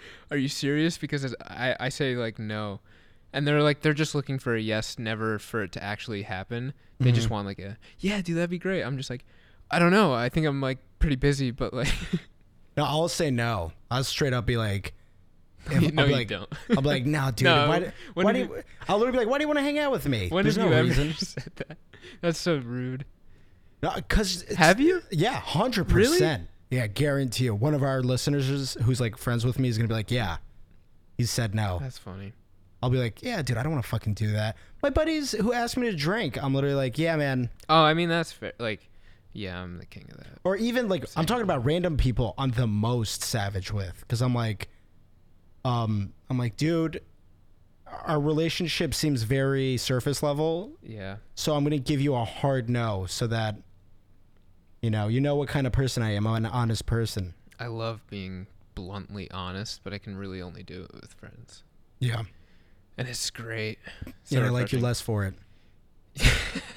are you serious? Because I I say like no, and they're like they're just looking for a yes, never for it to actually happen. They just Mhm. want like a yeah, dude, that'd be great. I'm just like, I don't know. I think I'm like pretty busy, but like, No, I'll say no. I'll straight up be like, if- no, I'll be you like, don't. I'll be like, no, dude. No, why, why do have you, I'll literally be like, why do you want to hang out with me? When There's no you ever reason. said that? That's so rude. No, Because Have you? Yeah, hundred Really? percent. Yeah, guarantee you. One of our listeners is- who's like friends with me is gonna be like, yeah. He said no. That's funny. I'll be like, yeah, dude, I don't want to fucking do that. My buddies who asked me to drink, I'm literally like, yeah, man. Oh, I mean that's fair. Like, yeah, I'm the king of that. Or even like, I'm talking about random people I'm the most savage with, because I'm like, um, I'm like, dude, our relationship seems very surface level, Yeah. so I'm gonna give you a hard no, so that, you know, you know what kind of person I am. I'm an honest person. I love being bluntly honest, but I can really only do it with friends. Yeah. And it's great. Yeah, So I like you less for it.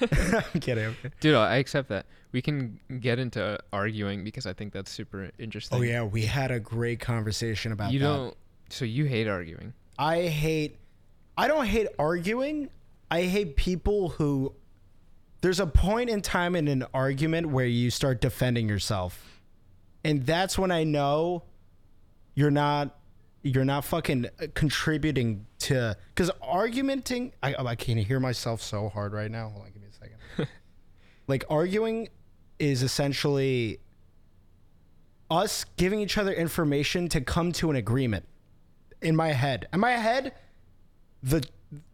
I'm kidding. I'm. Dude, I accept that. We can get into arguing because I think that's super interesting. Oh yeah, we had a great conversation about You that. don't so you hate arguing. I hate I don't hate arguing. I hate people who there's a point in time in an argument where you start defending yourself. And that's when I know you're not you're not fucking uh, contributing to cuz argumenting I oh, I can't hear myself so hard right now. Hold on, give me a second. like arguing is essentially us giving each other information to come to an agreement in my head. In my head, the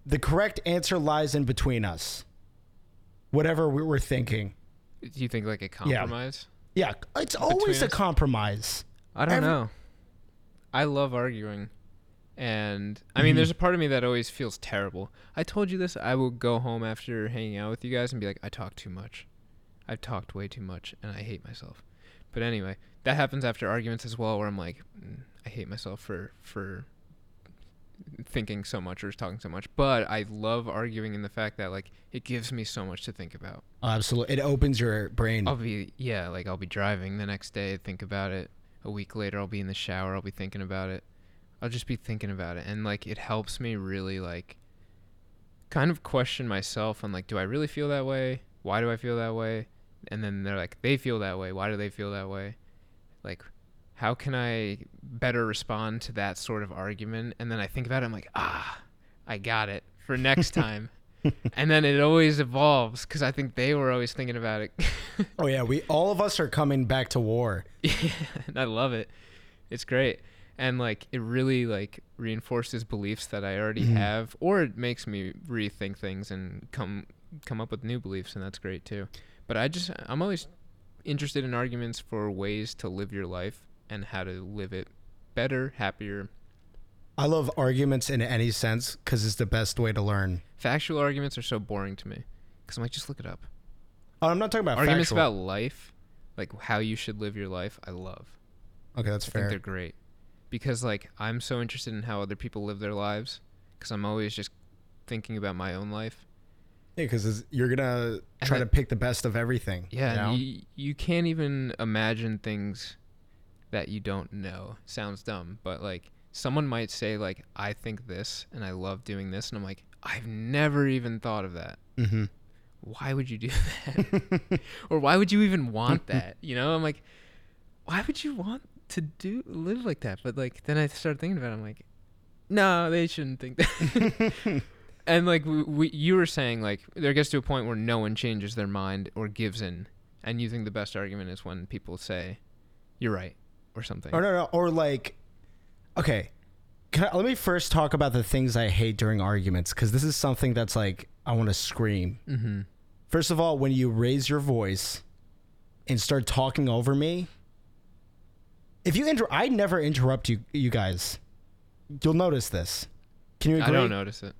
the correct answer lies in between us. Whatever we were thinking. Do you think like a compromise? Yeah, it's always a us? compromise. I don't Every- know. I love arguing. And I mean, Mhm. there's a part of me that always feels terrible. I told you this. I will go home after hanging out with you guys and be like, I talked too much. I've talked way too much, and I hate myself. But anyway, that happens after arguments as well, where I'm like, mm, I hate myself for for thinking so much or talking so much. But I love arguing in the fact that like it gives me so much to think about. Absolutely. It opens your brain. I'll be yeah, like I'll be driving the next day, think about it. A week later, I'll be in the shower, I'll be thinking about it. I'll just be thinking about it, and like it helps me really like kind of question myself on like, do I really feel that way? Why do I feel that way? and then they're like they feel that way. Why do they feel that way? Like how can I better respond to that sort of argument? And then I think about it, I'm like, ah, I got it for next time. And then it always evolves because I think they were always thinking about it. Oh yeah, we all of us are coming back to war. yeah, and I love it. It's great. And like it really like reinforces beliefs that I already Mhm. have or it makes me rethink things and come come up with new beliefs and that's great too. But I just I'm always interested in arguments for ways to live your life and how to live it better, happier. I love arguments in any sense because it's the best way to learn. Factual arguments are so boring to me cuz I'm like just look it up. Oh, I'm not talking about arguments factual. about life, like how you should live your life, I love. Okay, that's fair. I think they're great because like I'm so interested in how other people live their lives because I'm always just thinking about my own life. Yeah, because you're gonna try I- to pick the best of everything. Yeah, you know? you, you can't even imagine things that you don't know. Sounds dumb, but like someone might say like I think this and I love doing this and I'm like I've never even thought of that. mm-hmm. Why would you do that? or why would you even want that? You know, I'm like why would you want to do live like that? But like then I started thinking about it I'm like no, they shouldn't think that. and like we, we, you were saying, like there gets to a point where no one changes their mind or gives in, and you think the best argument is when people say, "You're right" or something. Or no, no, or like, okay. Can I, let me first talk about the things I hate during arguments because this is something that's like I want to scream. Mm-hmm. First of all, when you raise your voice and start talking over me, if you inter, I never interrupt you, you guys. You'll notice this. Can you agree? I don't notice it.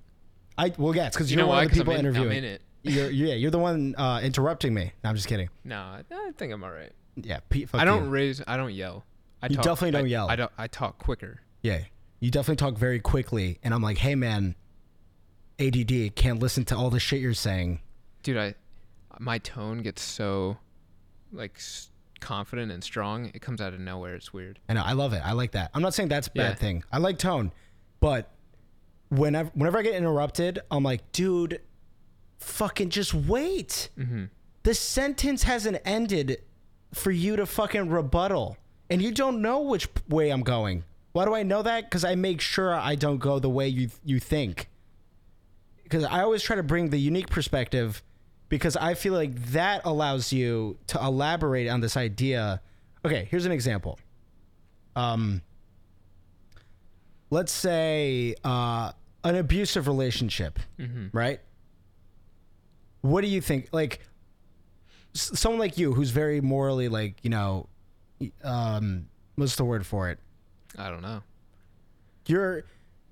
I well, yeah, it's because You you're know one why? of the 'Cause I'm people in, I'm interviewing. in it. You're, yeah, you're the one uh, interrupting me. No, I'm just kidding. No, I, I think I'm all right. Yeah, Pete, I don't you. raise. I don't yell. I You talk, definitely don't I- yell. I don't. I talk quicker. Yeah, you definitely talk very quickly, and I'm like, hey man, ADD can't listen to all the shit you're saying. dude i my tone gets so like s- confident and strong it comes out of nowhere it's weird I know, I love it. I like that. I'm not saying that's a bad Yeah. thing. I like tone, but whenever whenever I get interrupted, I'm like, dude, fucking just wait. mm-hmm. The sentence hasn't ended for you to fucking rebuttal, and you don't know which way I'm going. Why do I know that? Because I make sure I don't go the way you you think. Because I always try to bring the unique perspective, because I feel like that allows you to elaborate on this idea. Okay, here's an example. Um, let's say uh, an abusive relationship Mm-hmm. right? What do you think? Like s- someone like you, who's very morally, like you know, um, what's the word for it? I don't know You're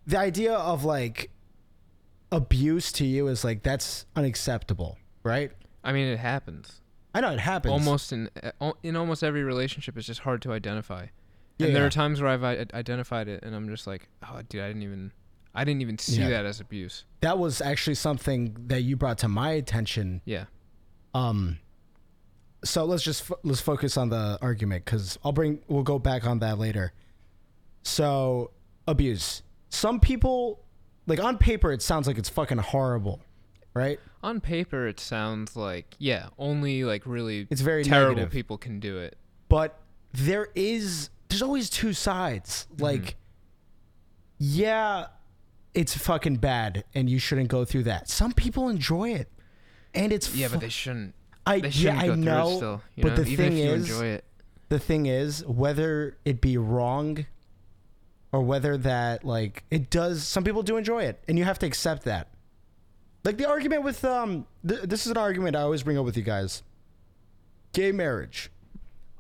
the idea of like abuse to you is like that's unacceptable, right? i mean it happens I know it happens. almost in uh, in almost every relationship it's just hard to identify Yeah, and there yeah. are times where i've i- identified it and i'm just like oh dude i didn't even i didn't even see Yeah. that as abuse that was actually something that you brought to my attention. yeah Um, so let's just fo- let's focus on the argument because I'll bring we'll go back on that later. So abuse. Some people, like on paper, it sounds like it's fucking horrible, right? on paper it sounds like yeah only like really It's very terrible negative. people can do it But there is there's always two sides. Mm-hmm. Like, yeah, it's fucking bad, and you shouldn't go through that. Some people enjoy it, and it's yeah fu- but they shouldn't I they yeah shouldn't I go through know. still you but know the even thing is- the thing is whether it be wrong or whether that like it does some people do enjoy it and you have to accept that. Like the argument with um th- this is an argument i always bring up with you guys. Gay marriage.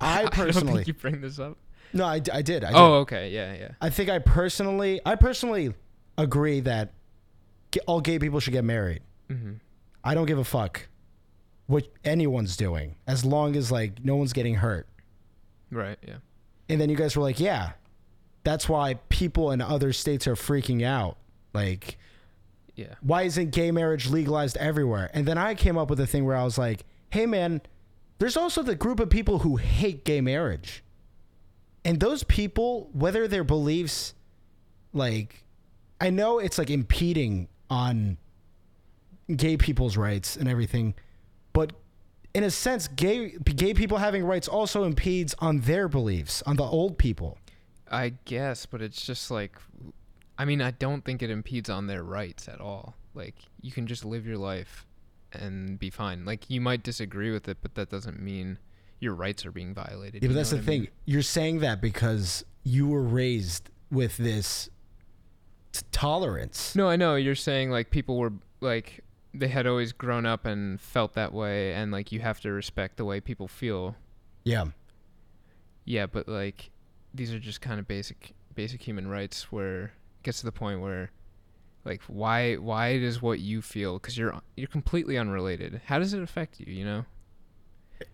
I personally think you bring this up. No I, d- I did i did. oh okay yeah yeah. I think i personally i personally agree that all gay people should get married. Mm-hmm. i don't give a fuck what anyone's doing as long as like no one's getting hurt. Right yeah. And then you guys were like, yeah, that's why people in other states are freaking out. Like, yeah why isn't gay marriage legalized everywhere? And then I came up with a thing where I was like, hey, man, there's also the group of people who hate gay marriage. And those people, whether their beliefs, like, I know it's like impeding on gay people's rights and everything, but in a sense, gay gay people having rights also impedes on their beliefs, on the old people. I guess, but it's just like, I mean, I don't think it impedes on their rights at all. Like, you can just live your life and be fine. Like, you might disagree with it, but that doesn't mean your rights are being violated. Yeah, but that's the I thing. You're saying that because you were raised with this t- tolerance. No, I know. You're saying, like, people were, like, they had always grown up and felt that way, and, like, you have to respect the way people feel. Yeah. Yeah, but, like, these are just kind of basic, basic human rights where it gets to the point where, like, why, why does what you feel, because you're, you're completely unrelated. How does it affect you, you know?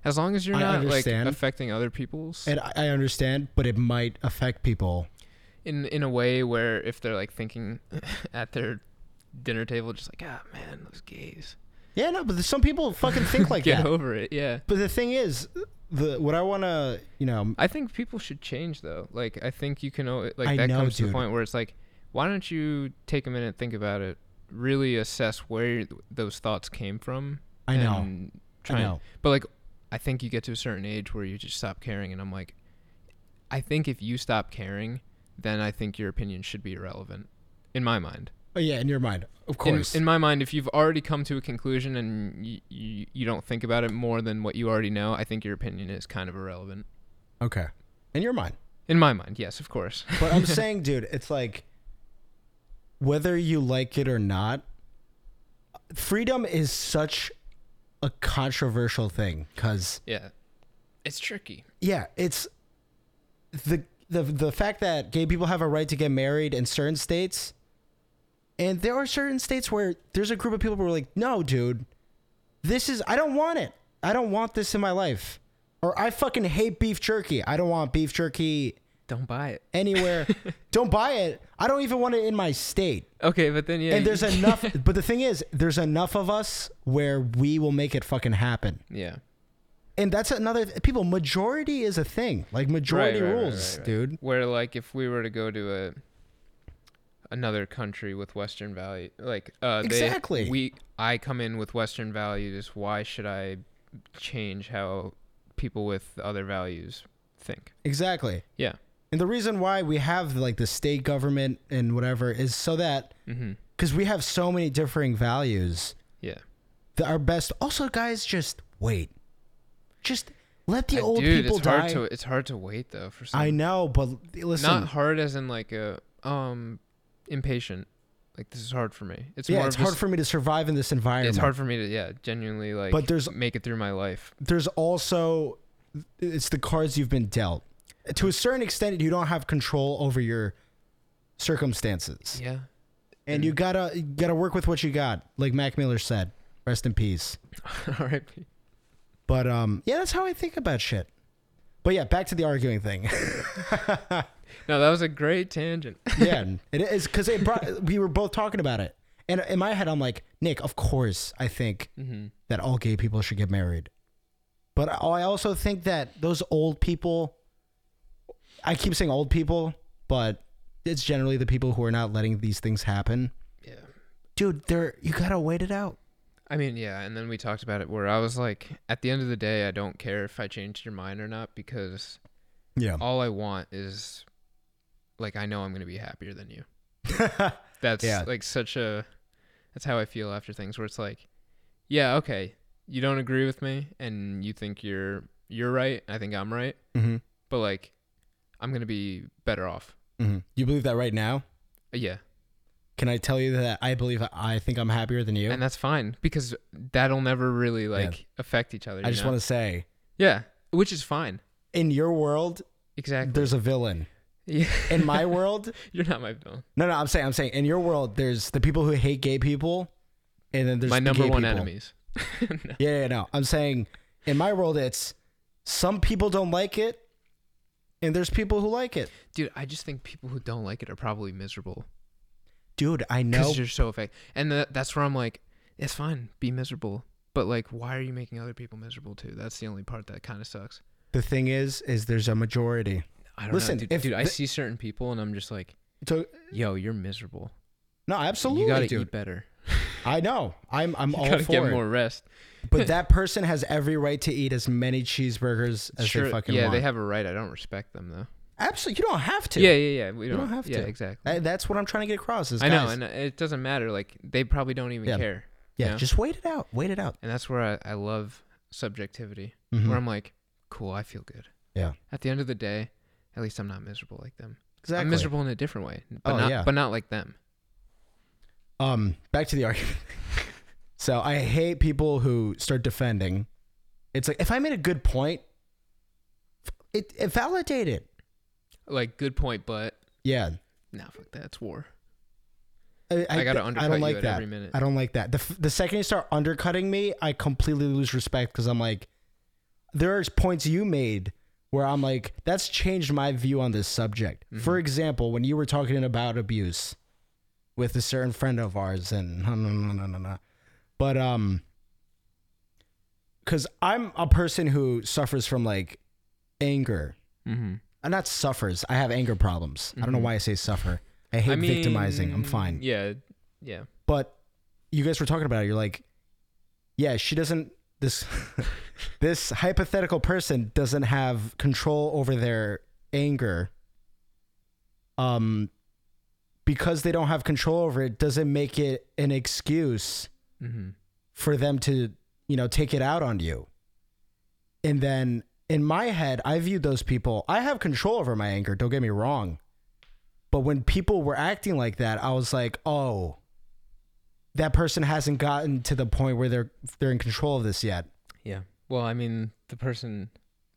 As long as you're I not like affecting other people's And I I understand, but it might affect people. in in a way where if they're like thinking at their dinner table, just like ah man, those gays, Yeah, no, but some people fucking think like get that. over it. Yeah, But the thing is, the what I want to, you know, I think people should change though. Like I think you can like I that know, comes to dude. the point where it's like, why don't you take a minute, think about it, really assess where those thoughts came from. I know, and I try and- know. But like, I think you get to a certain age where you just stop caring, and I'm like, I think if you stop caring, then I think your opinion should be irrelevant, in my mind. Oh yeah, in your mind, of In, course. in my mind, if you've already come to a conclusion and you, you you don't think about it more than what you already know, I think your opinion is kind of irrelevant. okay, in your mind. In my mind, yes, of course. But I'm saying, dude, it's like whether you like it or not, freedom is such a controversial thing because yeah, it's tricky. yeah, it's the the the fact that gay people have a right to get married in certain states, and there are certain states where there's a group of people who are like, no, dude, this is I don't want it. I don't want this in my life. Or I fucking hate beef jerky. I don't want beef jerky Don't buy it. anywhere. don't buy it. I don't even want it in my state. Okay, but then yeah, and there's enough but the thing is, there's enough of us where we will make it fucking happen. yeah. And that's another people majority is a thing. Like majority Right, right, rules, right. dude. Where like if we were to go to a another country with Western value, like uh, they- Exactly. we I come in with Western values. Why should I change how people with other values think? Exactly. Yeah. And the reason why we have like the state government and whatever is so that Mm-hmm. because we have so many differing values Yeah. that our best also guys just wait. Just let the Uh, old Dude, people it's die. hard to it's hard to wait though for some. I know, but listen, Not hard as in like a um impatient. Like this is hard for me. It's yeah, more it's hard just- for me to survive in this environment. It's hard for me to yeah genuinely like. But there's- make it through my life. There's also it's the cards you've been dealt. To a certain extent, you don't have control over your circumstances, Yeah. and you gotta you gotta work with what you got. Like Mac Miller said, "Rest in peace." All right. But um, yeah, that's how I think about shit. But yeah, back to the arguing thing. No, that was a great tangent. yeah, it is because it brought. We were both talking about it, and in my head, I'm like, Nick, of course, I think mm-hmm. that all gay people should get married. But I also think that those old people, I keep saying old people, but it's generally the people who are not letting these things happen. Yeah. Dude, they're you gotta wait it out. I mean, yeah, and then we talked about it where I was like, at the end of the day, I don't care if I changed your mind or not because Yeah. all I want is, like, I know I'm gonna be happier than you. That's Yeah. like such a, that's how I feel after things where it's like, yeah, okay, you don't agree with me and you think you're you're right, I think I'm right, mm-hmm. but like, I'm gonna be better off. Mm-hmm. You believe that right now? Yeah, Can I tell you that I believe I think I'm happier than you? and that's fine because that'll never really like affect each other. I just want to say, yeah, which is fine. in your world, Exactly. there's a villain. Yeah. In my world, You're not my villain. no, no, I'm saying, I'm saying, in your world, there's the people who hate gay people, and then there's my the number one people. enemies. No. Yeah, yeah, no. I'm saying in my world, it's some people don't like it, and there's people who like it. Dude, I just think people who don't like it are probably miserable Dude, I know. because you're so affected. And tha- that's where I'm like, it's fine, be miserable. But like, why are you making other people miserable too? That's the only part that kind of sucks. The thing is, is there's a majority. I Listen, dude. if dude I the- see certain people and I'm just like, So yo, you're miserable. no, absolutely, you gotta dude. eat better. I know. I'm I'm You all gotta for get it. more rest. But that person has every right to eat as many cheeseburgers as they fucking want. yeah, want. they have a right. I don't respect them though. Absolutely, you don't have to. Yeah, yeah, yeah. We don't, don't have yeah, to. exactly. Uh, That's what I'm trying to get across. Is I know, guys, and it doesn't matter. Like they probably don't even Yeah. care, yeah, know? just wait it out. Wait it out. and that's where I, I love subjectivity. Mhm. Where I'm like, cool, I feel good. Yeah. At the end of the day, at least I'm not miserable like them. Exactly. I'm miserable in a different way, but Oh, not, yeah. but not like them. Um, back to the argument. so I hate people who start defending. It's like if I made a good point, it, it validate it. Like, good point, but Yeah, nah, fuck that. It's war. I, I, gotta I don't like at that. every minute. I don't like that. The f- the second you start undercutting me, I completely lose respect because I'm like, there's points you made where I'm like, that's changed my view on this subject. For Mhm. example, when you were talking about abuse with a certain friend of ours, and no, no, no, no, no, no. But um, because I'm a person who suffers from like anger. Mm-hmm. Uh, Not suffers. I have anger problems. I don't know Mhm. why I say suffer. I hate I mean, victimizing. I'm fine. Yeah, yeah. But you guys were talking about it. You're like, yeah, she doesn't. This this hypothetical person doesn't have control over their anger. Um, because they don't have control over it, doesn't make it an excuse Mm-hmm. for them to, you know, take it out on you. And then in my head, I viewed those people. I have control over my anger. Don't get me wrong. But when people were acting like that, I was like, oh, that person hasn't gotten to the point where they're they're in control of this yet. Yeah. Well, I mean, the person,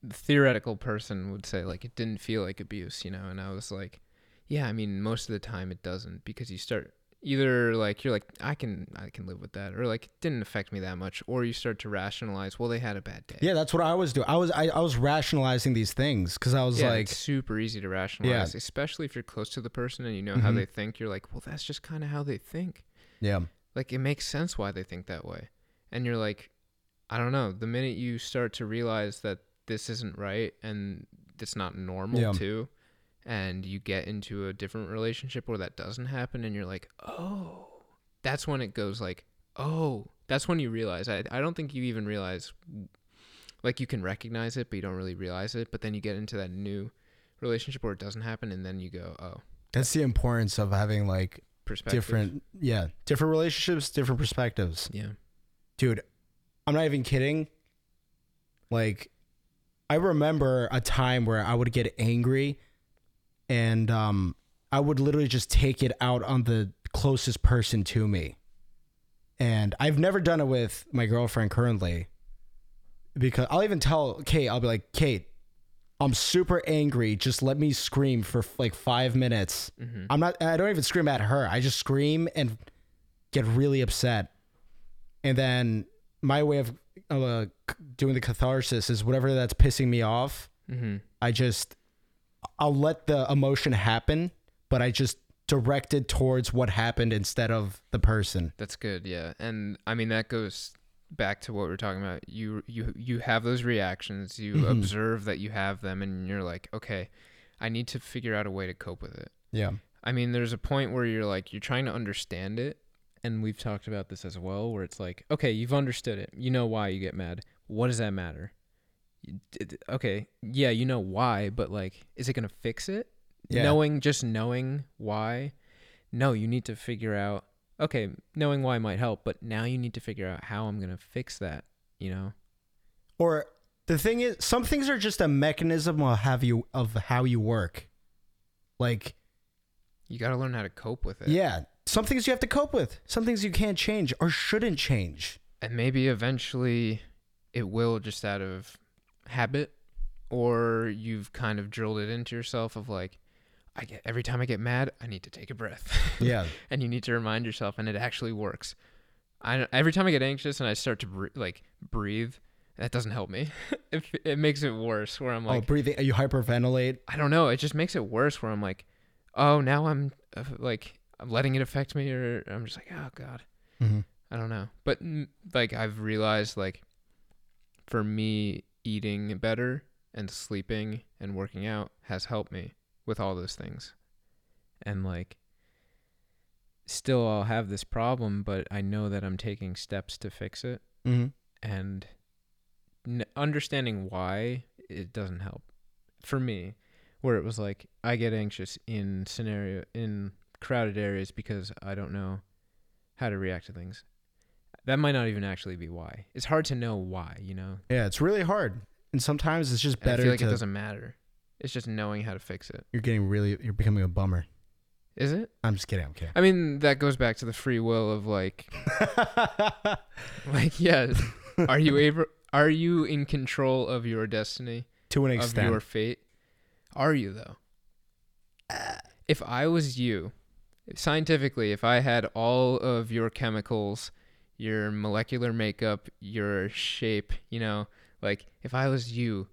the theoretical person would say like it didn't feel like abuse, you know, and I was like, yeah, I mean, most of the time it doesn't because you start either like you're like I can I can live with that or like it didn't affect me that much or you start to rationalize, well, they had a bad day. Yeah, that's what I was doing. I was I, I was rationalizing these things because I was Yeah, like, it's super easy to rationalize, especially if you're close to the person and you know how Mhm. they think. You're like, well, that's just kind of how they think. yeah, like it makes sense why they think that way. And you're like i don't know the minute you start to realize that this isn't right and it's not normal Yeah. too and you get into a different relationship where that doesn't happen and you're like oh. That's when it goes like oh. That's when you realize i, I don't think you even realize like you can recognize it but you don't really realize it but then you get into that new relationship where it doesn't happen and then you go oh. That's the importance of having like perspective different, yeah, different relationships, different perspectives. yeah. Dude i'm not even kidding. Like i remember a time where i would get angry and um i would literally just take it out on the closest person to me. And i've never done it with my girlfriend currently because i'll even tell kate i'll be like kate i'm super angry just let me scream for like five minutes mm-hmm. I'm not. I don't even scream at her. I just scream and get really upset, and then my way of uh, doing the catharsis is whatever that's pissing me off. Mm-hmm. I just I'll let the emotion happen, but I just direct it towards what happened instead of the person. That's good, yeah. And I mean that goes back to what we were talking about. You you you have those reactions, you Mhm. observe that you have them and you're like, "Okay, I need to figure out a way to cope with it." Yeah. I mean, there's a point where you're like you're trying to understand it, and we've talked about this as well where it's like, "Okay, you've understood it. You know why you get mad. What does that matter?" You- d- d- Okay, yeah, you know why, but like is it going to fix it? Yeah. knowing just knowing why no you need to figure out okay knowing why might help but now you need to figure out how i'm gonna fix that you know Or the thing is, some things are just a mechanism of how you of how you work. Like you gotta learn how to cope with it yeah, some things you have to cope with. Some things you can't change or shouldn't change. and maybe eventually it will just out of habit or you've kind of drilled it into yourself of like i get every time i get mad i need to take a breath Yeah. and you need to remind yourself and it actually works I, every time i get anxious and i start to br- like breathe that doesn't help me it, it makes it worse where i'm oh, like breathing. You hyperventilate. i don't know it just makes it worse where i'm like oh now i'm uh, like i'm letting it affect me or i'm just like oh god Mm-hmm. i don't know but like i've realized like for me eating better and sleeping and working out has helped me with all those things and like still I'll have this problem, but I know that I'm taking steps to fix it. Mm-hmm. And n- understanding why it doesn't help for me, where it was like I get anxious in scenario in crowded areas because I don't know how to react to things. That might not even actually be why. It's hard to know why, you know. Yeah, it's really hard, and sometimes it's just And I better feel like to. it doesn't matter. It's just knowing how to fix it. you're getting really. You're becoming a bummer. Is it? I'm just kidding. I'm kidding. I mean, that goes back to the free will of like, like, yeah. Are you able? Are you in control of your destiny, to an of extent. your fate? Are you though? Uh. If I was you, scientifically, if I had all of your chemicals, your molecular makeup, your shape, you know, like if I was you,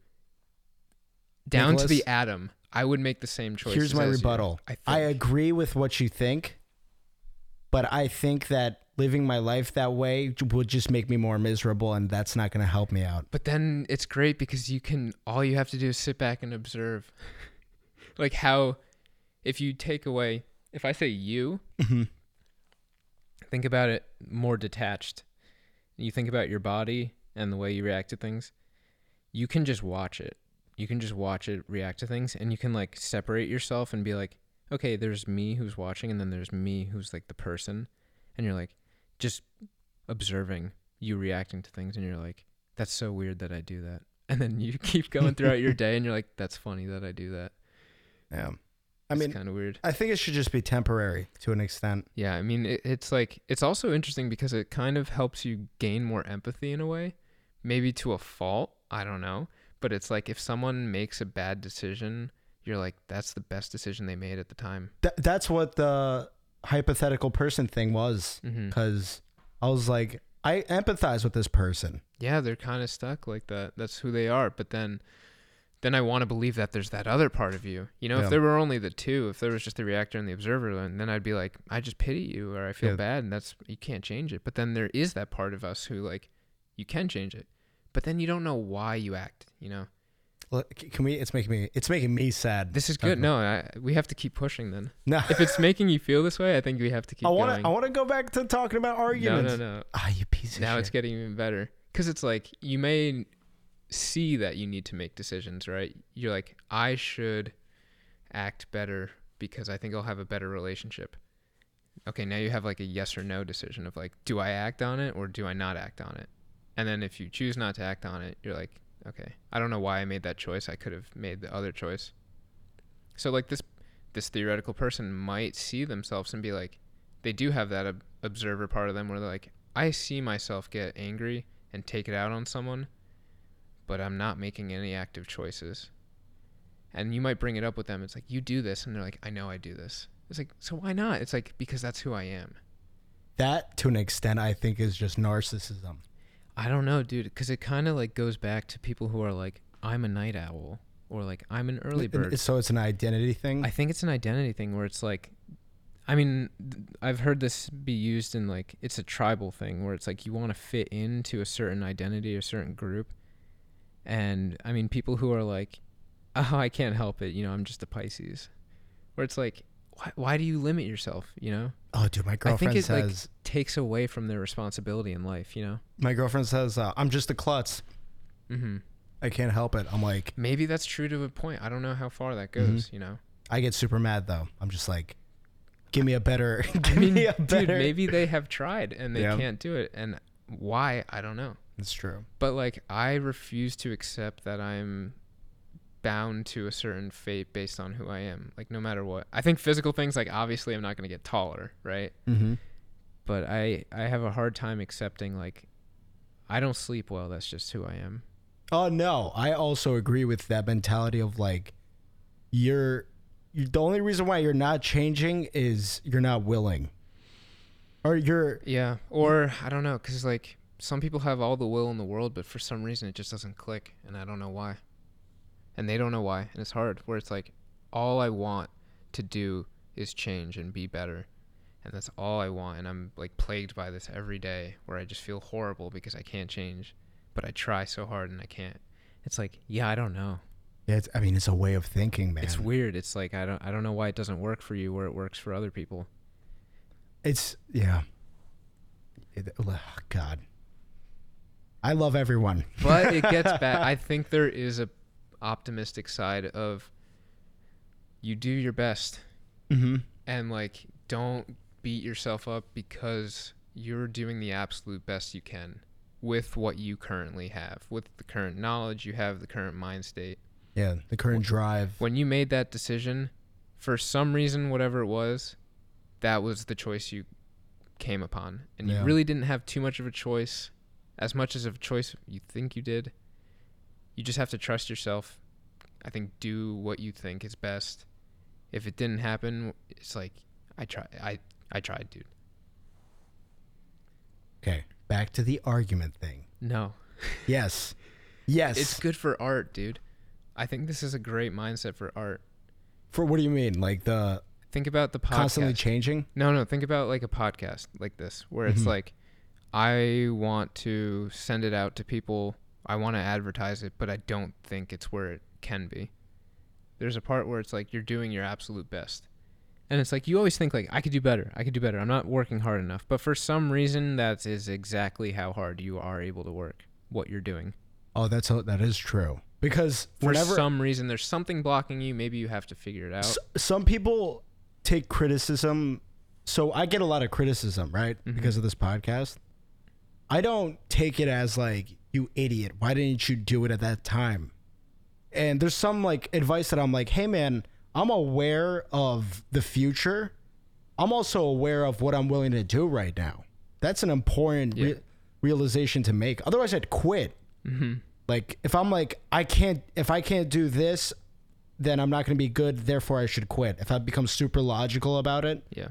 down to the atom, I would make the same choice. Here's my rebuttal. I, I agree with what you think, but I think that living my life that way would just make me more miserable, and that's not going to help me out. But then it's great because you can all you have to do is sit back and observe. like how if you take away if I say you, Mhm. think about it more detached. You think about your body and the way you react to things. You can just watch it. You can just watch it react to things and you can like separate yourself and be like, okay, there's me who's watching and then there's me who's like the person. And you're like just observing you reacting to things and you're like, that's so weird that I do that. And then you keep going throughout your day and you're like, that's funny that I do that. Yeah. I mean, kind of weird. I think it should just be temporary to an extent. Yeah, I mean, it, it's like it's also interesting because it kind of helps you gain more empathy in a way, maybe to a fault. I don't know, but it's like if someone makes a bad decision, you're like, that's the best decision they made at the time. Th- that's what the hypothetical person thing was, mm-hmm. because I was like, I empathize with this person. Yeah, they're kind of stuck like that. That's who they are. But then, then I want to believe that there's that other part of you. You know, Yeah. if there were only the two, if there was just the reactor and the observer, then, then I'd be like, I just pity you, or I feel Yeah. bad, and that's you can't change it. But then there is that part of us who like, you can change it, but then you don't know why you act. You know, Look, Can we? It's making me. It's making me sad. this is good. No, I, we have to keep pushing. Then, No. if it's making you feel this way, I think we have to keep I want to. I want to go back to talking about arguments. no, no. No. Ah, you piece of now shit. it's getting even better because it's like you may see that you need to make decisions right you're like i should act better because i think i'll have a better relationship okay now you have like a yes or no decision of like do i act on it or do i not act on it and then if you choose not to act on it you're like okay i don't know why i made that choice i could have made the other choice so like this this theoretical person might see themselves and be like they do have that ob- observer part of them where they're like I see myself get angry and take it out on someone, but I'm not making any active choices. And you might bring it up with them. It's like, you do this. And they're like, I know I do this. It's like, so why not? It's like, because that's who I am. that to an extent, I think, is just narcissism. I don't know, dude. Because it kind of like goes back to people who are like, I'm a night owl or like, I'm an early bird. So it's an identity thing. I think it's an identity thing where it's like, I mean, th- I've heard this be used in like it's a tribal thing where it's like you want to fit into a certain identity or certain group, and I mean people who are like, oh, I can't help it, you know, I'm just a Pisces, where it's like, why, why do you limit yourself, you know? oh, dude, my girlfriend it, like- says. Takes away from their responsibility in life, you know. my girlfriend says, uh, "I'm just a klutz. hmm I can't help it." I'm like, Maybe that's true to a point. I don't know how far that Mhm. goes, you know. I get super mad though. I'm just like, give me a better. give I mean, me a better. dude, maybe they have tried and they Yeah. can't do it, and why I don't know. It's true. But like I refuse to accept that I'm bound to a certain fate based on who I am. Like no matter what. I think physical things like obviously I'm not going to get taller, right? Mm-hmm. But I I have a hard time accepting like I don't sleep well, that's just who I am. Oh no, I also agree with that mentality of like, you're, you the only reason why you're not changing is you're not willing, or you're. Yeah, or I don't know cuz like some people have all the will in the world but for some reason it just doesn't click and I don't know why. And they don't know why, and it's hard where it's like all I want to do is change and be better. and that's all I want. And I'm like plagued by this every day, where I just feel horrible because I can't change, but I try so hard and I can't. It's like, yeah, I don't know. Yeah, it's, I mean, it's a way of thinking, man. It's weird. It's like I don't I don't know why it doesn't work for you where it works for other people. It's yeah. It, oh, God. I love everyone. But it gets back. I think there is a optimistic side of you do your best Mm-hmm. and like don't beat yourself up because you're doing the absolute best you can with what you currently have, with the current knowledge you have, the current mind state. Yeah, the current drive. When you made that decision, for some reason, whatever it was, that was the choice you came upon. And Yeah. you really didn't have too much of a choice, as much as of a choice you think you did. You just have to trust yourself. I think do what you think is best. If it didn't happen, it's like I try I I tried, dude. Okay, back to the argument thing. No. Yes, yes. It's good for art, dude. I think this is a great mindset for art. for what do you mean? Like the Think about the podcast. constantly changing? No, no. Think about like a podcast like this, where it's Mhm. like, I want to send it out to people. I want to advertise it, but I don't think it's where it can be. There's a part where it's like you're doing your absolute best, and it's like you always think like I could do better. I could do better. I'm not working hard enough. But for some reason, that is exactly how hard you are able to work. What you're doing. Oh, that's that is true. Because For whenever some reason, there's something blocking you. Maybe you have to figure it out. S- some people take criticism so i get a lot of criticism right Mhm. because of this podcast i don't take it as like you idiot. Why didn't you do it at that time? And there's some like advice that i'm like hey man i'm aware of the future. I'm also aware of what i'm willing to do right now. That's an important Yeah. re- realization to make. Otherwise i'd quit. Mm-hmm. like if i'm like i can't if i can't do this then i'm not going to be good therefore i should quit. If i become super logical about it. Yeah.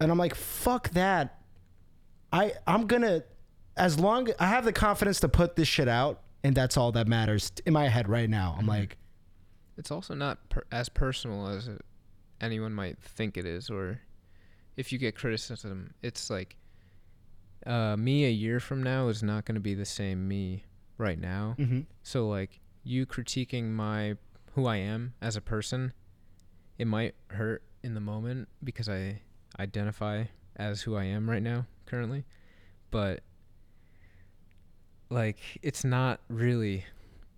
and i'm like fuck that. I i'm going to as long i have the confidence to put this shit out and that's all that matters in my head right now i'm like It's also not per- as personal as it, anyone might think it is, or if you get criticism, it's like uh, me a year from now is not going to be the same me right now. mm-hmm. So like you critiquing my who I am as a person, it might hurt in the moment because I identify as who I am right now currently, but like it's not really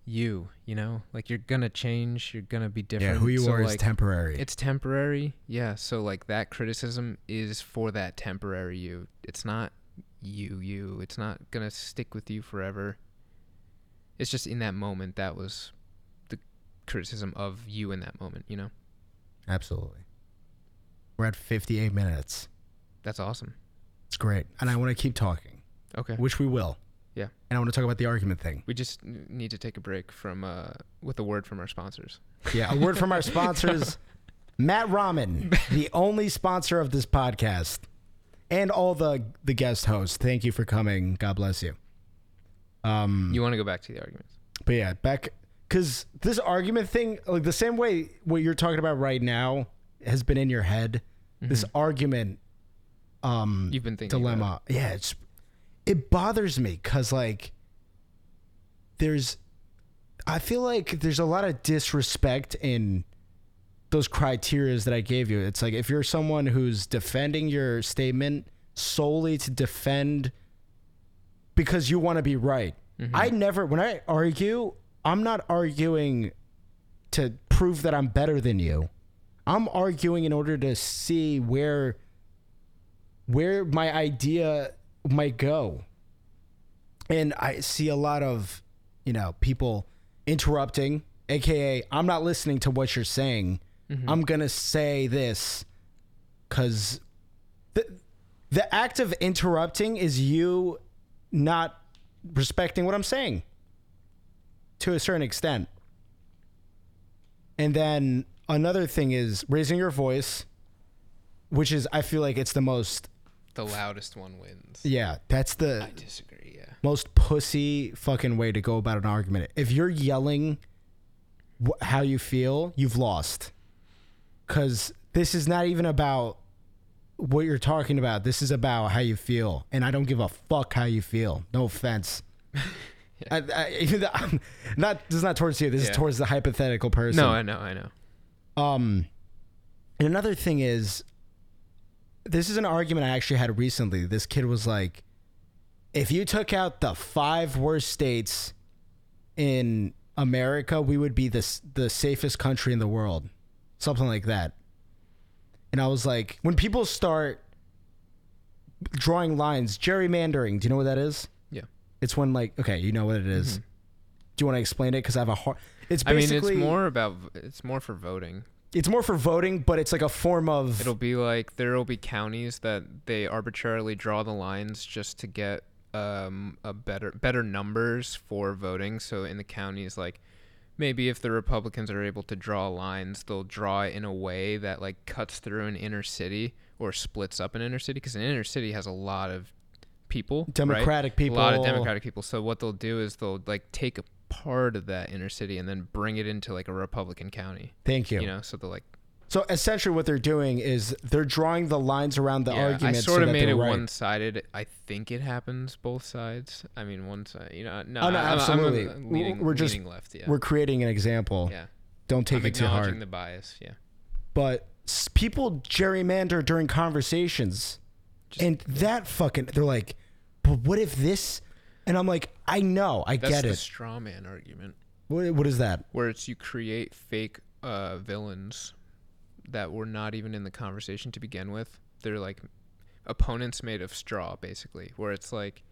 you, you know? Like you're going to change, you're going to be different. yeah who you So, are is temporary it's temporary. Yeah, so like that criticism is for that temporary you. It's not you you. It's not going to stick with you forever. It's just in that moment that was the criticism of you in that moment, you know? absolutely we're at 58 minutes That's awesome. it's great and i want to keep talking Okay. which we will Yeah. and i want to talk about the argument thing We just need to take a break from uh with a word from our sponsors. Yeah, a word from our sponsors, Matt Ramen, the only sponsor of this podcast, and all the the guest hosts. Thank you for coming. God bless you. Um, You want to go back to the arguments? but yeah, back because this argument thing, like the same way what you're talking about right now, has been in your head. This Mhm. argument, um, You've been thinking dilemma. Yeah, it's it bothers me because like there's I feel like there's a lot of disrespect in those criterias that I gave you. It's like if you're someone who's defending your statement solely to defend because you want to be right. Mhm. I never when I argue, I'm not arguing to prove that I'm better than you. I'm arguing in order to see where where my idea might go. And I see a lot of, you know, people interrupting, aka I'm not listening to what you're saying. Mhm. I'm going to say this cuz the the act of interrupting is you not respecting what I'm saying to a certain extent. And then another thing is raising your voice, which is I feel like it's the most the loudest one wins. yeah, that's the I disagree, yeah. most pussy fucking way to go about an argument. If you're yelling wh- how you feel, you've lost. Cuz this is not even about what you're talking about. This is about how you feel, and I don't give a fuck how you feel. No offense. I, I, I'm not this is not towards you. This Yeah. is towards the hypothetical person. No, I know, I know. Um, and another thing is, this is an argument I actually had recently. This kid was like, if you took out the five worst states in America, we would be the the safest country in the world, something like that. And I was like, when people start drawing lines, gerrymandering. Do you know what that is? Yeah. It's when like, okay, you know what it is. Mhm. Do you want to explain it? Because I have a hard. It's I mean, basically it's more about it's more for voting. It's more for voting, but it's like a form of It'll be like there will be counties that they arbitrarily draw the lines just to get um a better better numbers for voting. So in the counties, like maybe if the Republicans are able to draw lines, they'll draw it in a way that like cuts through an inner city or splits up an inner city because an inner city has a lot of people, right? Democratic people. A lot of Democratic people. So what they'll do is they'll like take a part of that inner city and then bring it into like a Republican county. Thank you. You know, so they're like So essentially, what they're doing is they're drawing the lines around the yeah, argument. I so sort of that made it right. one-sided. I think it happens both sides. I mean, one side, you know, no, Oh, no, I'm, absolutely. I'm leaning, We're just- left. Yeah, We're creating an example. yeah. Don't take I'm it too hard. the bias. Yeah, but people gerrymander during conversations, Just- and that fucking they're like, but what if this? And I'm like, I know, I that's get the it. straw man argument, What, what is that? where it's you create fake uh, villains that were not even in the conversation to begin with. They're like opponents made of straw, basically. Where it's like,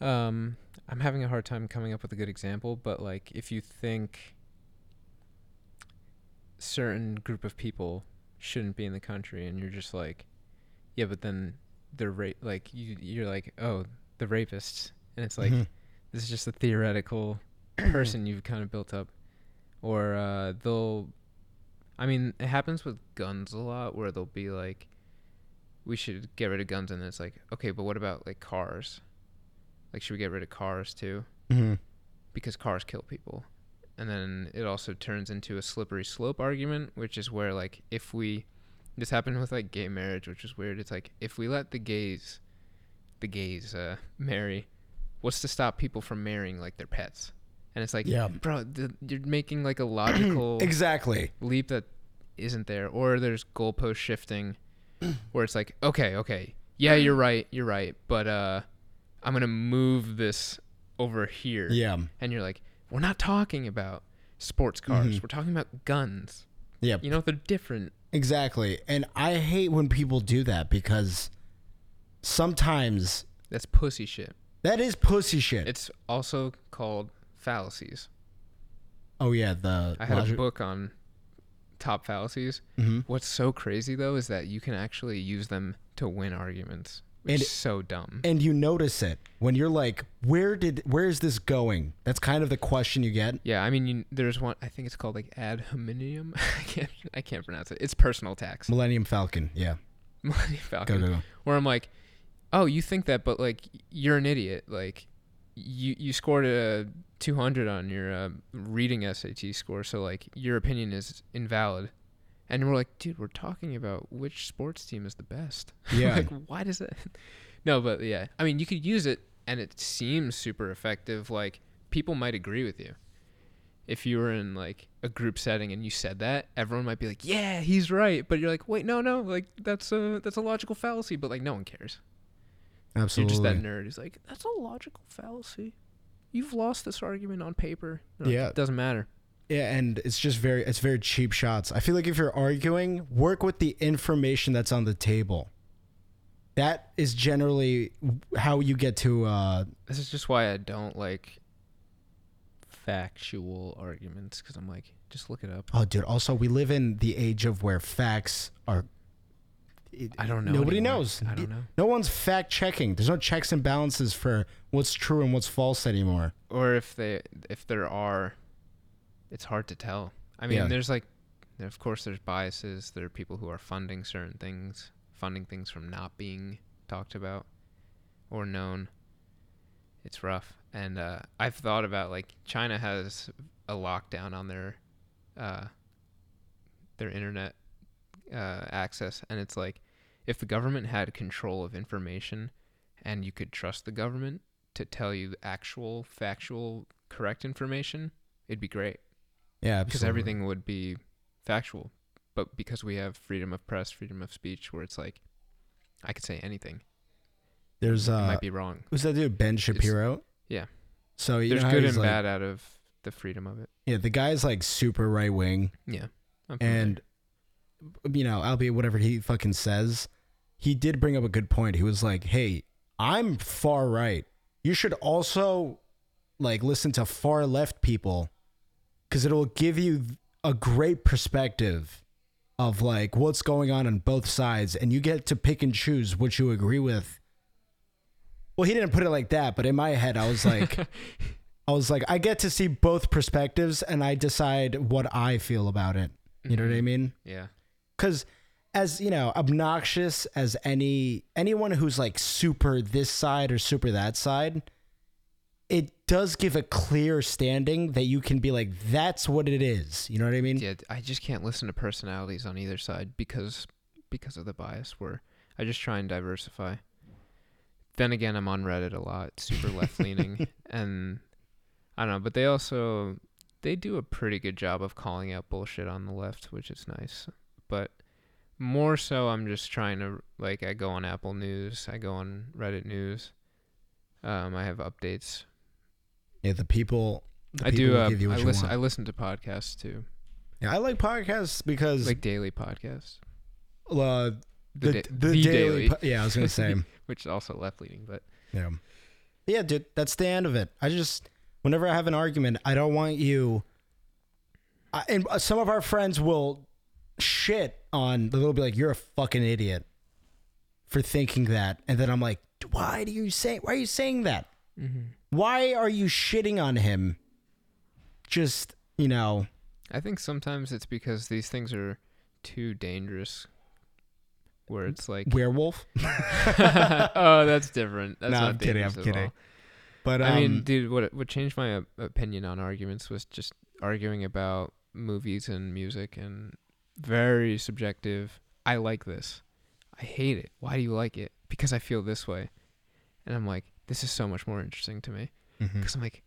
um, I'm having a hard time coming up with a good example, but like if you think certain group of people shouldn't be in the country, and you're just like, yeah, but then they're ra- like you, you're like, oh, the rapists, and it's like Mhm. This is just a theoretical person you've kind of built up. Or uh, they'll i mean it happens with guns a lot where they'll be like we should get rid of guns and it's like okay but what about like cars? Like should we get rid of cars too? Mhm. because cars kill people. And then it also turns into a slippery slope argument which is where like if we this happened with like gay marriage which is weird. It's like if we let the gays the gays uh, marry what's to stop people from marrying like their pets and it's like Yeah. bro th- you're making like a logical Exactly. leap that isn't there or there's goalpost shifting where it's like okay okay yeah you're right you're right but uh i'm gonna move this over here Yeah. and you're like we're not talking about sports cars Mhm. we're talking about guns Yeah. you know they're different Exactly. And I hate when people do that because sometimes that's pussy shit that is pussy shit. it's also called fallacies oh yeah, the i had logic- a book on top fallacies Mhm. what's so crazy though is that you can actually use them to win arguments which And- is so dumb and you notice it when you're like, where did where is this going? That's kind of the question you get. Yeah, I mean, you, there's one. I think it's called like ad hominem. I can't. I can't pronounce it. It's personal tax. Millennium Falcon. Yeah. Millennium Falcon. Go go go. Where I'm like, oh, you think that, but like, you're an idiot. Like, you you scored a 200 on your uh, reading SAT score, so like, your opinion is invalid. And we're like, dude, we're talking about which sports team is the best. Yeah. like, why does that? No, but yeah, I mean, you could use it, and it seems super effective. Like, people might agree with you. If you were in like a group setting and you said that, everyone might be like, "Yeah, he's right," but you're like, "Wait, no, no, like that's a that's a logical fallacy." But like, no one cares. Absolutely. You're just that nerd who's like, "That's a logical fallacy." You've lost this argument on paper. You're Yeah. it doesn't matter. Yeah, and it's just very it's very cheap shots. I feel like if you're arguing, work with the information that's on the table. That is generally how you get to uh This is just why I don't like factual arguments because I'm like, just look it up. oh dude, also we live in the age of where facts are I don't know. Nobody anymore. knows. I don't know. No one's fact checking. There's no checks and balances for what's true and what's false anymore. Or if they if there are, it's hard to tell. I mean, Yeah. there's like, of course, there's biases. There are people who are funding certain things, funding things from not being talked about or known. It's rough, and uh, I've thought about like China has a lockdown on their uh, their internet uh, access, and it's like if the government had control of information and you could trust the government to tell you the actual factual correct information, it'd be great Yeah, because everything would be factual. But because we have freedom of press, freedom of speech, where it's like I could say anything. There's it uh, might be wrong. who's that dude? Ben Shapiro. yeah. So you There's good and like- bad out of the freedom of it. Yeah, the guy's like super right wing, Yeah. And you know, albeit whatever he fucking says, he did bring up a good point. He was like, "Hey, I'm far right. You should also like listen to far left people because it'll give you a great perspective of like what's going on on both sides, and you get to pick and choose what you agree with." Well, he didn't put it like that, but in my head, I was like, I was like, I get to see both perspectives, and I decide what I feel about it. You know what I Mhm. mean? Yeah. Because as you know obnoxious as any anyone who's like super this side or super that side it does give a clear standing that you can be like that's what it is you know what i mean Yeah, I just can't listen to personalities on either side because because of the bias where I just try and diversify. Then again, I'm on Reddit a lot, super left leaning, and I don't know, but they also they do a pretty good job of calling out bullshit on the left, which is nice. But more so, I'm just trying to like I go on Apple News, I go on Reddit News. Um, I have updates. yeah the people the I people do. Uh, give you what I listen. I listen to podcasts too, yeah i like podcasts because like daily podcasts. uh, the, da- the, the daily, daily. yeah i was gonna say which is also left leaning, but Yeah. Yeah, dude, that's the end of it. I just whenever I have an argument, I don't want you I, and uh, some of our friends will shit on they'll be like you're a fucking idiot for thinking that. And then I'm like, "Why do you say why are you saying that? Why are you shitting on him?" Just, you know, I think sometimes it's because these things are too dangerous. Where it's like, werewolf. oh, that's different. That's No, not I'm kidding, I'm kidding. all. But um, I mean, dude, what what changed my opinion on arguments was just arguing about movies and music and very subjective. I like this. I hate it. Why do you like it? Because I feel this way. And I'm like, this is so much more interesting to me. Mm-hmm. Because I'm like,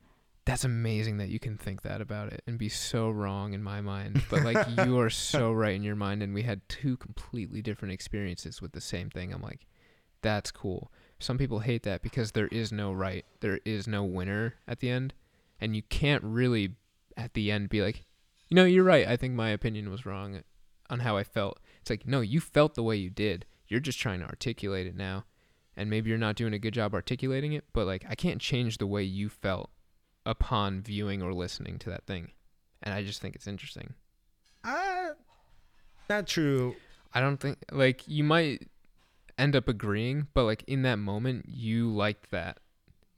that's amazing that you can think that about it and be so wrong in my mind. But like, you are so right in your mind. And we had two completely different experiences with the same thing. I'm like, that's cool. Some people hate that because there is no right, there is no winner at the end. And you can't really, at the end, be like, you know, you're right. I think my opinion was wrong on how I felt. It's like, no, you felt the way you did. You're just trying to articulate it now. And maybe you're not doing a good job articulating it, but like, I can't change the way you felt upon viewing or listening to that thing. And I just think it's interesting. uh, not true. I don't think like you might end up agreeing, but like in that moment you liked that.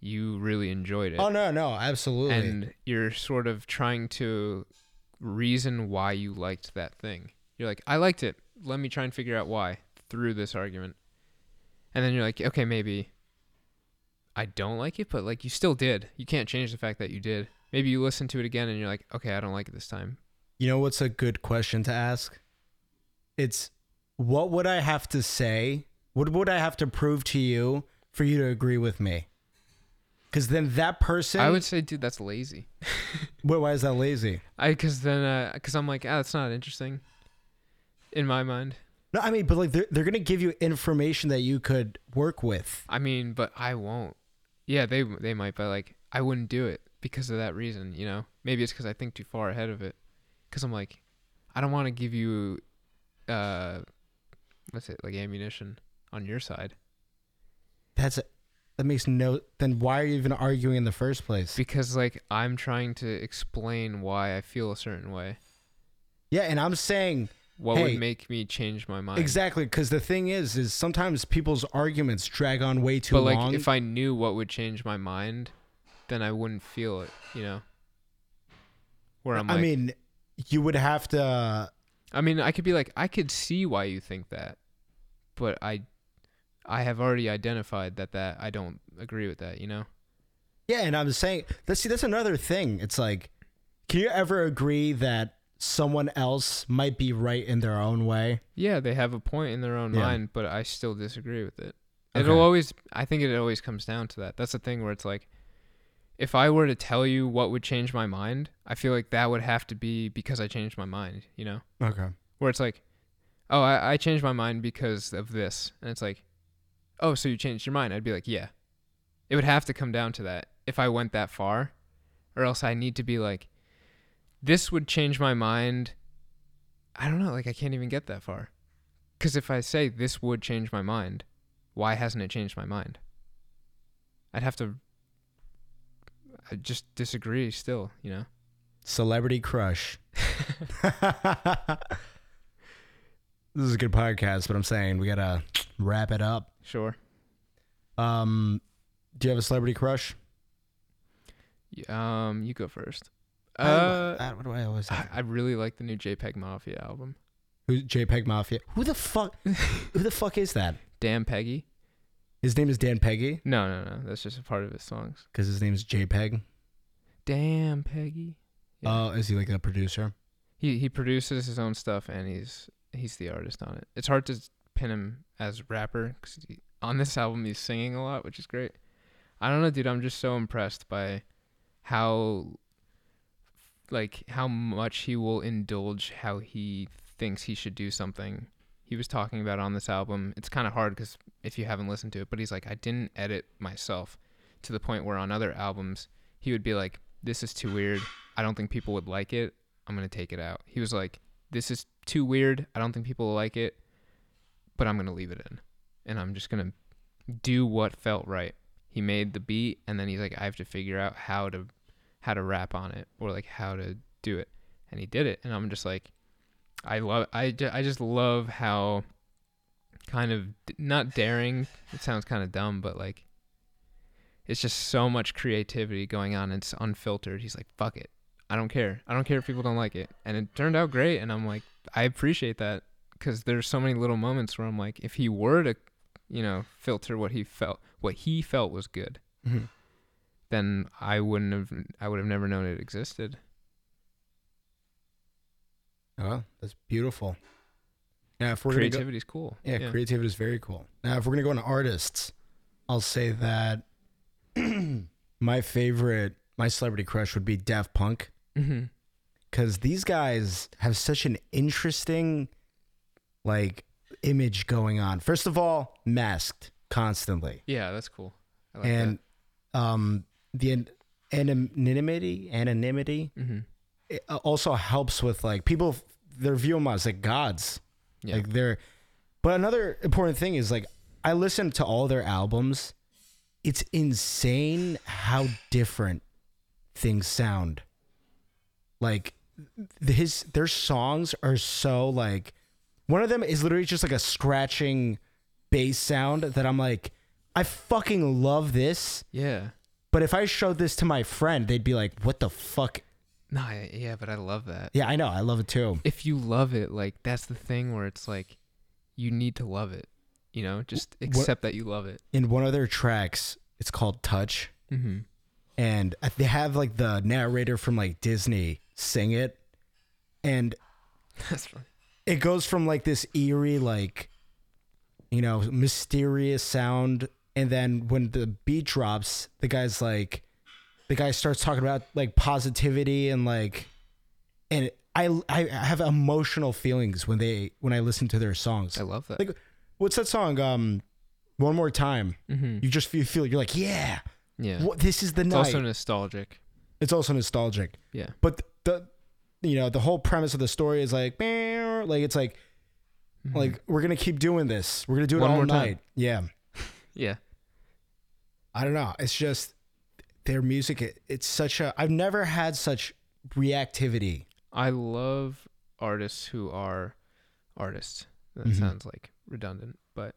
You really enjoyed it. Oh no, no, absolutely. and you're sort of trying to reason why you liked that thing. You're like, I liked it. Let me try and figure out why through this argument. And then you're like, okay, maybe I don't like it, but like you still did. You can't change the fact that you did. Maybe you listen to it again and you're like, okay, I don't like it this time. You know what's a good question to ask? It's what would I have to say? What would I have to prove to you for you to agree with me? Because then that person. I would say, dude, that's lazy. Wait, why is that lazy? I because then uh, because I'm like, ah, that's not interesting. In my mind, No, I mean, but like they're, they're going to give you information that you could work with. I mean, but I won't. Yeah, they they might, but like I wouldn't do it because of that reason. You know, maybe it's because I think too far ahead of it. Because I'm like, I don't want to give you, uh, what's it like ammunition on your side That's that makes no. Then why are you even arguing in the first place? because like I'm trying to explain why I feel a certain way. Yeah, and I'm saying What Hey, would make me change my mind? exactly because the thing is, is sometimes people's arguments drag on way too long. But like, if I knew what would change my mind, then I wouldn't feel it. You know. Where I'm I like, mean, you would have to. Uh, I mean, I could be like, I could see why you think that, but I, I have already identified that that I don't agree with that. You know? Yeah, and I'm saying that's see that's another thing. It's like, can you ever agree that someone else might be right in their own way? Yeah, they have a point in their own Yeah. mind, but I still disagree with it. Okay. It'll always. I think it always comes down to that. That's the thing where it's like, if I were to tell you what would change my mind, I feel like that would have to be because I changed my mind. You know? Okay. Where it's like, oh, I, I changed my mind because of this, and it's like, "Oh, so you changed your mind?" I'd be like, "Yeah." It would have to come down to that if I went that far, or else I need to be like, "This would change my mind." I don't know. Like I can't even get that far, because if I say this would change my mind, why hasn't it changed my mind? I'd have to. I just disagree still, you know. Celebrity crush. this is a good podcast, but I'm saying we gotta wrap it up. Sure. Um, do you have a celebrity crush? Um, you go first. I- Uh, I- what do I always I. I really like the new JPEG Mafia album. Who's JPEG Mafia? Who the fuck? who the fuck is that? Damn Peggy. His name is Dan Peggy No, no, no. That's just a part of his songs. because his name is JPEG. Damn Peggy. Yeah. Oh, is he like a producer? he he produces his own stuff and he's he's the artist on it. It's hard to pin him as rapper because on this album he's singing a lot, which is great. I don't know, dude. I'm just so impressed by how like how much he will indulge how he thinks he should do something. He was talking about on this album. It's kind of hard because if you haven't listened to it, but he's like, I didn't edit myself to the point where on other albums he would be like, "This is too weird. I don't think people would like it. I'm gonna take it out." He was like, "This is too weird. I don't think people will like it, but I'm gonna leave it in, and I'm just gonna do what felt right." He made the beat, and then he's like, "I have to figure out how to how to rap on it or like how to do it," and he did it, and I'm just like, I love I, I just love how kind of not daring it sounds kind of dumb but like it's just so much creativity going on. It's unfiltered. He's like fuck it. I don't care. I don't care if people don't like it. And it turned out great. And i'm like i appreciate that because there's so many little moments where i'm like if he were to you know filter what he felt what he felt was good Mhm. Then i wouldn't have i would have never known it existed Oh, that's beautiful. Yeah, if we're gonna go, creativity's cool yeah, creativity is very cool. Now, if we're gonna go into artists, I'll say that my favorite, my celebrity crush would be Daft Punk. mm-hmm. because these guys have such an interesting like image going on first of all masked constantly yeah that's cool I like and um the anonymity anonymity. Mm-hmm. it uh, also helps with like people their view them as like gods Yeah. like they're but another important thing is like i listened to all their albums it's insane how different things sound like his their songs are so like one of them is literally just like a scratching bass sound that i'm like i fucking love this yeah. But if i showed this to my friend they'd be like what the fuck No, I, yeah, but I love that. yeah i know i love it too If you love it, like that's the thing where it's like you need to love it. You know, just accept that you love it. in one of their tracks it's called touch Mm-hmm. and they have like the narrator from like disney sing it and That's funny. it goes from like this eerie like you know mysterious sound and then when the beat drops the guy's like the guy starts talking about like positivity and like and i i have emotional feelings when they when i listen to their songs I love that. Like- what's that song um one more time mm-hmm. you just feel, feel you're like yeah Yeah. what, this is the it's night also nostalgic. it's also nostalgic Yeah. but the you know the whole premise of the story is like like it's like Mhm. like we're gonna keep doing this we're gonna do it One all more time. night yeah yeah. I don't know it's just their music it, it's such a i've never had such reactivity I love artists who are artists. That Mhm. sounds like redundant, but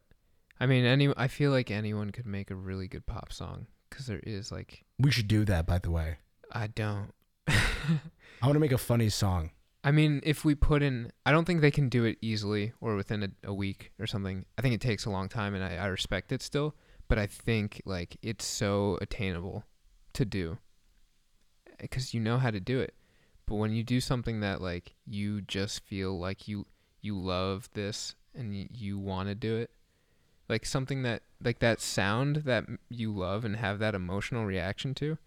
I mean, any I feel like anyone could make a really good pop song because there is like we should do that by the way I don't. i want to make a funny song I mean, if we put in, I don't think they can do it easily or within a, a week or something. I think it takes a long time, and I, I respect it still. But I think like it's so attainable to do eh, because you know how to do it. But when you do something that like you just feel like you you love this and you, you want to do it, like something that like that sound that you love and have that emotional reaction to,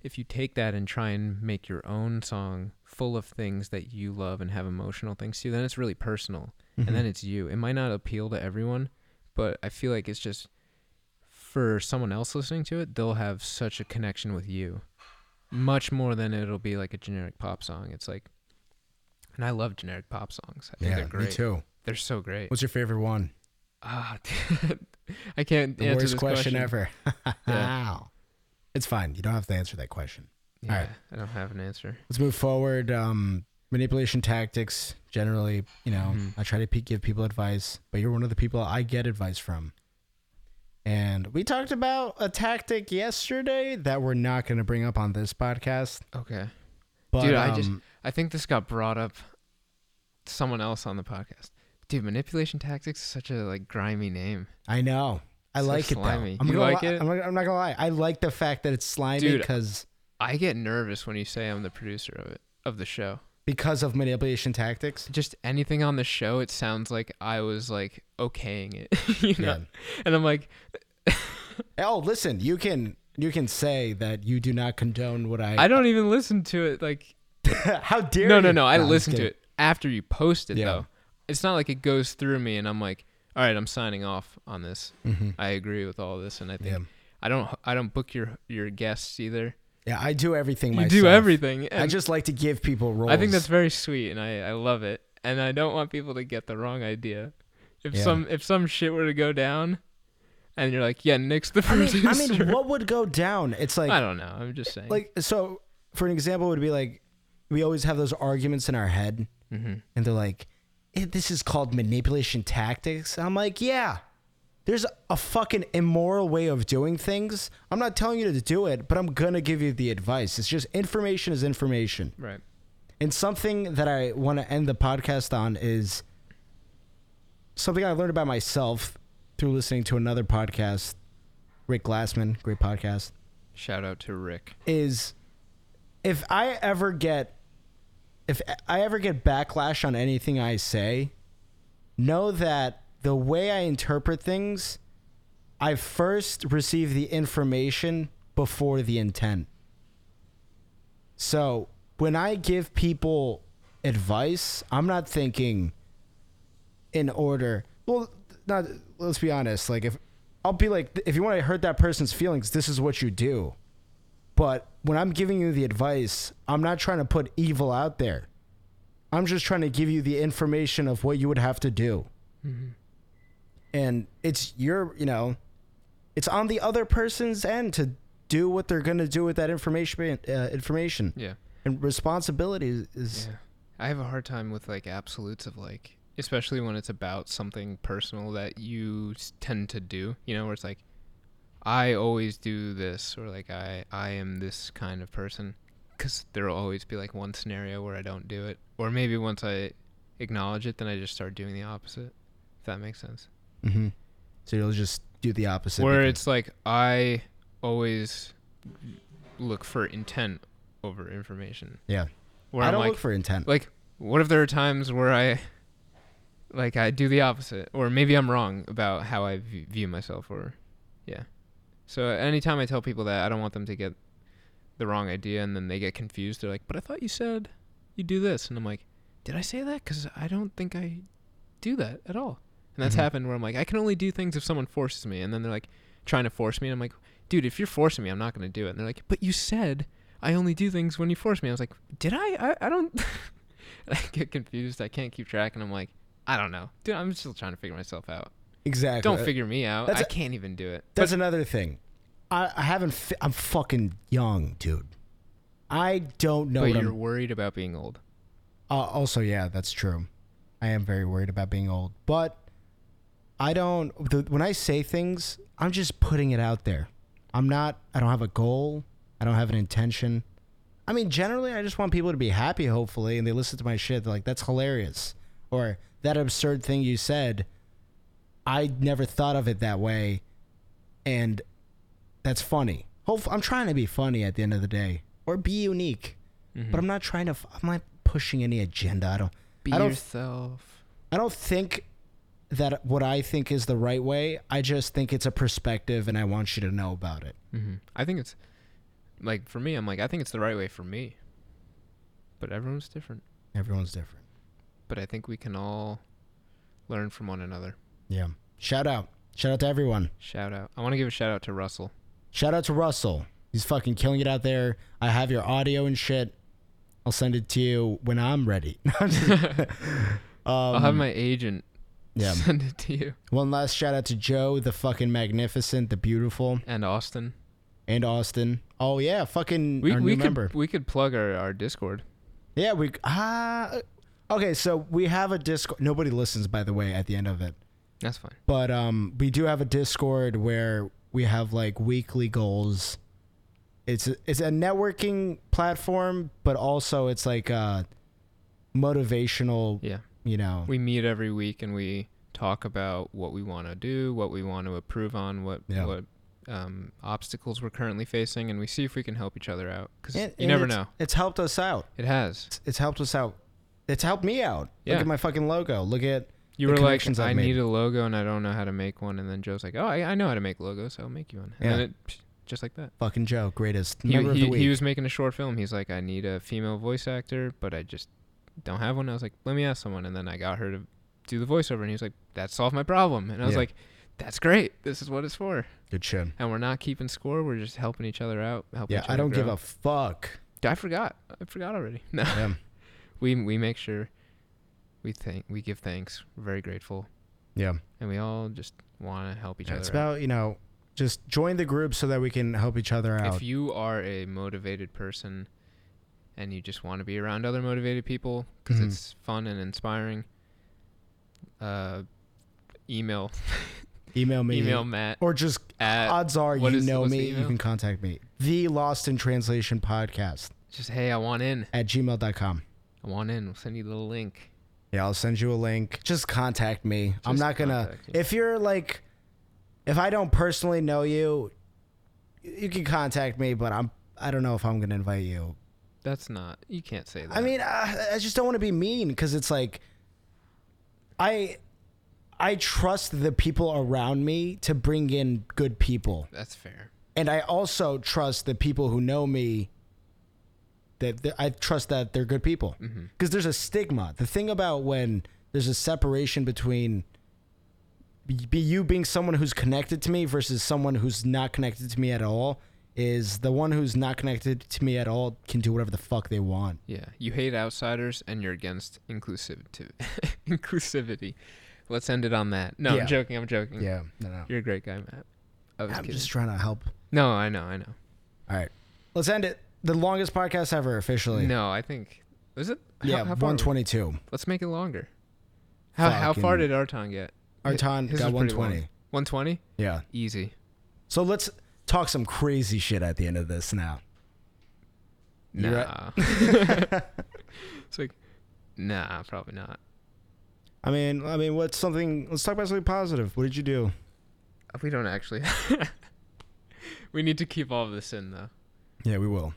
if you take that and try and make your own song full of things that you love and have emotional things to, then it's really personal. And mm-hmm. then it's you. It might not appeal to everyone, but I feel like it's just for someone else listening to it, they'll have such a connection with you, much more than it'll be like a generic pop song. It's like, and I love generic pop songs. I think Yeah, they're great. me too. They're so great. What's your favorite one? Ah, I can't The answer worst this question, question ever. Yeah. It's fine. You don't have to answer that question. Yeah, Alright. I don't have an answer. Let's move forward. Um, manipulation tactics. Generally, you know, Mhm. I try to pe- give people advice, but you're one of the people I get advice from. And we talked about a tactic yesterday that we're not going to bring up on this podcast. Okay. But, Dude, I just- um, I think this got brought up to someone else on the podcast. Dude, manipulation tactics is such a like grimy name. I know. I So like it though. I'm You like li- it? I'm not, I'm not gonna lie. I like the fact that it's slimy because I get nervous when you say I'm the producer of it of the show. Because of manipulation tactics. Just anything on the show, it sounds like I was like okaying it, you know. Yeah. And I'm like, Oh, listen. You can you can say that you do not condone what I. I don't even listen to it. Like, How dare no, you? no, no. I listen to it after you post it Yeah. though. It's not like it goes through me and I'm like, all right, I'm signing off on this. Mhm. I agree with all this, and I think Yeah. I don't I don't book your your guests either. Yeah, I do everything You myself. do everything. I and just like to give people roles. I think that's very sweet, and I I love it, and I don't want people to get the wrong idea. If Yeah. some if some shit were to go down, and you're like, yeah, Nick's the I mean, producer. I mean, what would go down? It's like I don't know. I'm just saying. like so. For an example, would be like we always have those arguments in our head, hmm and they're like, eh, "This is called manipulation tactics." I'm like, "Yeah." There's a fucking immoral way of doing things. I'm not telling you to do it, but I'm gonna give you the advice. It's just information is information. right. And something that I want to end the podcast on is something I learned about myself through listening to another podcast, Rick Glassman, great podcast, Shout out to Rick. is if I ever get if I ever get backlash on anything I say, know that the way I interpret things, I first receive the information before the intent. So when I give people advice, I'm not thinking in order. Well, not. Let's be honest. Like if I'll be like, if you want to hurt that person's feelings, this is what you do. But when I'm giving you the advice, I'm not trying to put evil out there. I'm just trying to give you the information of what you would have to do. Mm-hmm. And it's your, you know, it's on the other person's end to do what they're going to do with that information. Uh, information Yeah. and responsibility is, Yeah. I have a hard time with like absolutes of like, especially when it's about something personal that you tend to do. You know, where it's like, I always do this, or like I I am this kind of person. Because there'll always be like one scenario where I don't do it, or maybe once I acknowledge it, then I just start doing the opposite. If that makes sense. Hmm So you'll just do the opposite. where because- it's like I always look for intent over information. yeah. Where I I'm don't like, look for intent. like what if there are times where i like i do the opposite or maybe i'm wrong about how i view myself or yeah so anytime i tell people that i don't want them to get the wrong idea and then they get confused they're like but i thought you said you do this and i'm like did i say that because i don't think i do that at all and that's Mhm. happened where i'm like i can only do things if someone forces me and then they're like trying to force me and i'm like dude if you're forcing me i'm not going to do it and they're like but you said I only do things when you force me. I was like, did I? I, I don't. I get confused. I can't keep track, and I'm like, I don't know, dude. I'm still trying to figure myself out. exactly. Don't figure me out. That's I a- can't even do it. That's another thing. I, I haven't. Fi- I'm fucking young, dude. I don't know but you're I'm. worried about being old. Uh, also, yeah, that's true. I am very worried about being old, but I don't. The, when I say things, I'm just putting it out there. I'm not. I don't have a goal. I don't have an intention. I mean, generally, I just want people to be happy, hopefully, and they listen to my shit. They're like, "That's hilarious," or "That absurd thing you said." I never thought of it that way, and that's funny. Hope I'm trying to be funny at the end of the day, or be unique. Mhm. But I'm not trying to. I'm not pushing any agenda. I don't. Be I don't- yourself. I don't think that what I think is the right way. I just think it's a perspective, and I want you to know about it. hmm I think it's like for me. I'm like, I think it's the right way for me. But everyone's different. Everyone's different. But I think we can all learn from one another. Yeah. Shout out. Shout out to everyone. Shout out. I want to give a shout out to Russell. Shout out to Russell. He's fucking killing it out there. I have your audio and shit. I'll send it to you when I'm ready. um, I'll have my agent yeah. send it to you. One last shout out to Joe, the fucking magnificent, the beautiful, And Austin. and Austin. Oh yeah, fucking We our we new could member. we could plug our, our Discord. Yeah, we ah. okay, so we have a Discord. Nobody listens, by the way, at the end of it. That's fine. But um, we do have a Discord where we have like weekly goals. It's a, it's a networking platform, but also it's like a motivational. Yeah. You know. We meet every week and we talk about what we want to do, what we want to improve on, what Yeah. what um, obstacles we're currently facing, and we see if we can help each other out. Because you never it's- know. It's helped us out. It has. It's, it's helped us out. It's helped me out. Yeah. Look at my fucking logo. Look at You were like, I've I made. need a logo and I don't know how to make one. And then Joe's like, Oh, I, I know how to make logos, so I'll make you one. And Yeah. then it, just like that. fucking Joe, greatest He, he, the week. he was making a short film. He's like, I need a female voice actor, but I just don't have one. I was like, let me ask someone. And then I got her to do the voiceover. And he was like, that solved my problem. And I was Yeah. like, that's great. This is what it's for. Good shit. And we're not keeping score. We're just helping each other out. Helping Yeah, I don't give a fuck. I forgot. I forgot already. No, Yeah. we we make sure we thank we give thanks. We're very grateful, yeah. and we all just want to help each Yeah, other. It's out. about, you know, just join the group so that we can help each other out. If you are a motivated person and you just want to be around other motivated people because Mhm. it's fun and inspiring, uh, email email me. email Matt Or just at odds are you is- know me. You can contact me. The Lost in Translation podcast just hey I want in at gmail.com. I want in. We'll send you the link. Yeah, I'll send you a link. Just contact me. I'm not gonna. you. If you're like, if I don't personally know you, you can contact me. But I'm. I don't know if I'm gonna invite you. That's not you can't say that. I mean, I, I just don't want to be mean because it's like, I, I trust the people around me to bring in good people, that's fair. and I also trust the people who know me. That, that I trust that they're good people mm-hmm. because there's a stigma. The thing about when there's a separation between be be you being someone who's connected to me versus someone who's not connected to me at all is the one who's not connected to me at all can do whatever the fuck they want. Yeah, you hate outsiders and you're against inclusivity. inclusivity. Let's end it on that. No, Yeah. I'm joking. I'm joking. Yeah, no, no. You're a great guy, Matt. I was I'm kidding. just trying to help. No, I know, I know. All right, let's end it. The longest podcast ever officially. No, I think was it? How- yeah, how 122. Let's make it longer. How how far Fucking- did Arton get? Arton His got pretty long. 120. 120? Yeah. Easy. So let's talk some crazy shit at the end of this now. You Nah. it's like, nah, probably not. I mean, I mean, what's something? Let's talk about something positive. What did you do? Uh, we don't actually. we need to keep all of this in though. Yeah, we will.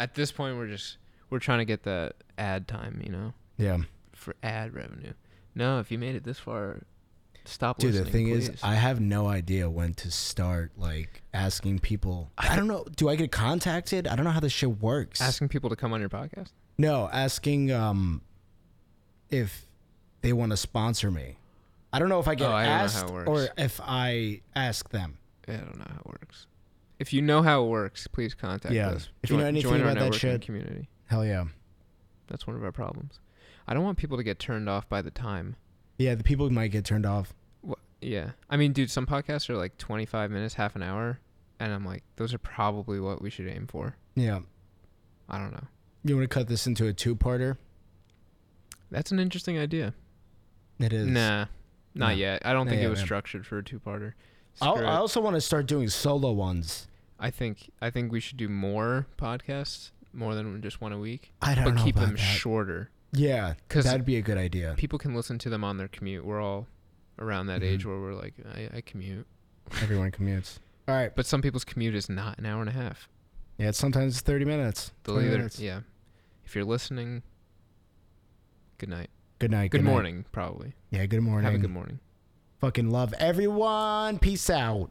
At this point, we're just we're trying to get that ad time, you know, Yeah. for ad revenue. No, if you made it this far, stop Dude, listening. the thing is. I have no idea when to start like asking people. I don't know. Do I get contacted? I don't know how this shit works. asking people to come on your podcast. no, asking um if they want to sponsor me. I don't know if I get Oh, I don't know how asked or if I ask them. I don't know how it works. If you know how it works, please contact Yeah. us. If you know Join- anything about that shit- community. Hell yeah. That's one of our problems. I don't want people to get turned off by the time. Yeah, the people might get turned off. Yeah. I mean, dude, some podcasts are like 25 minutes, half an hour, and I'm like, those are probably what we should aim for. Yeah. I don't know. You want to cut this into a two-parter? That's an interesting idea. It is. Nah, not yet. I don't Not think yet, it was man. structured for a two-parter. I'll, Screw I also want to start doing solo ones. I think I think we should do more podcasts, more than just one a week, I don't but know keep about them that. shorter Yeah, because that'd be a good idea. people can listen to them on their commute. We're all around that Mhm. age where we're like, I, I commute, Everyone commutes. All right. but some people's commute is not an hour and a half. Yeah, it's sometimes 30 minutes. They'll either, minutes. yeah. If you're listening, good night. Good night. Good, night. morning, probably. Yeah, good morning. Have a good morning. Fucking love everyone. Peace out.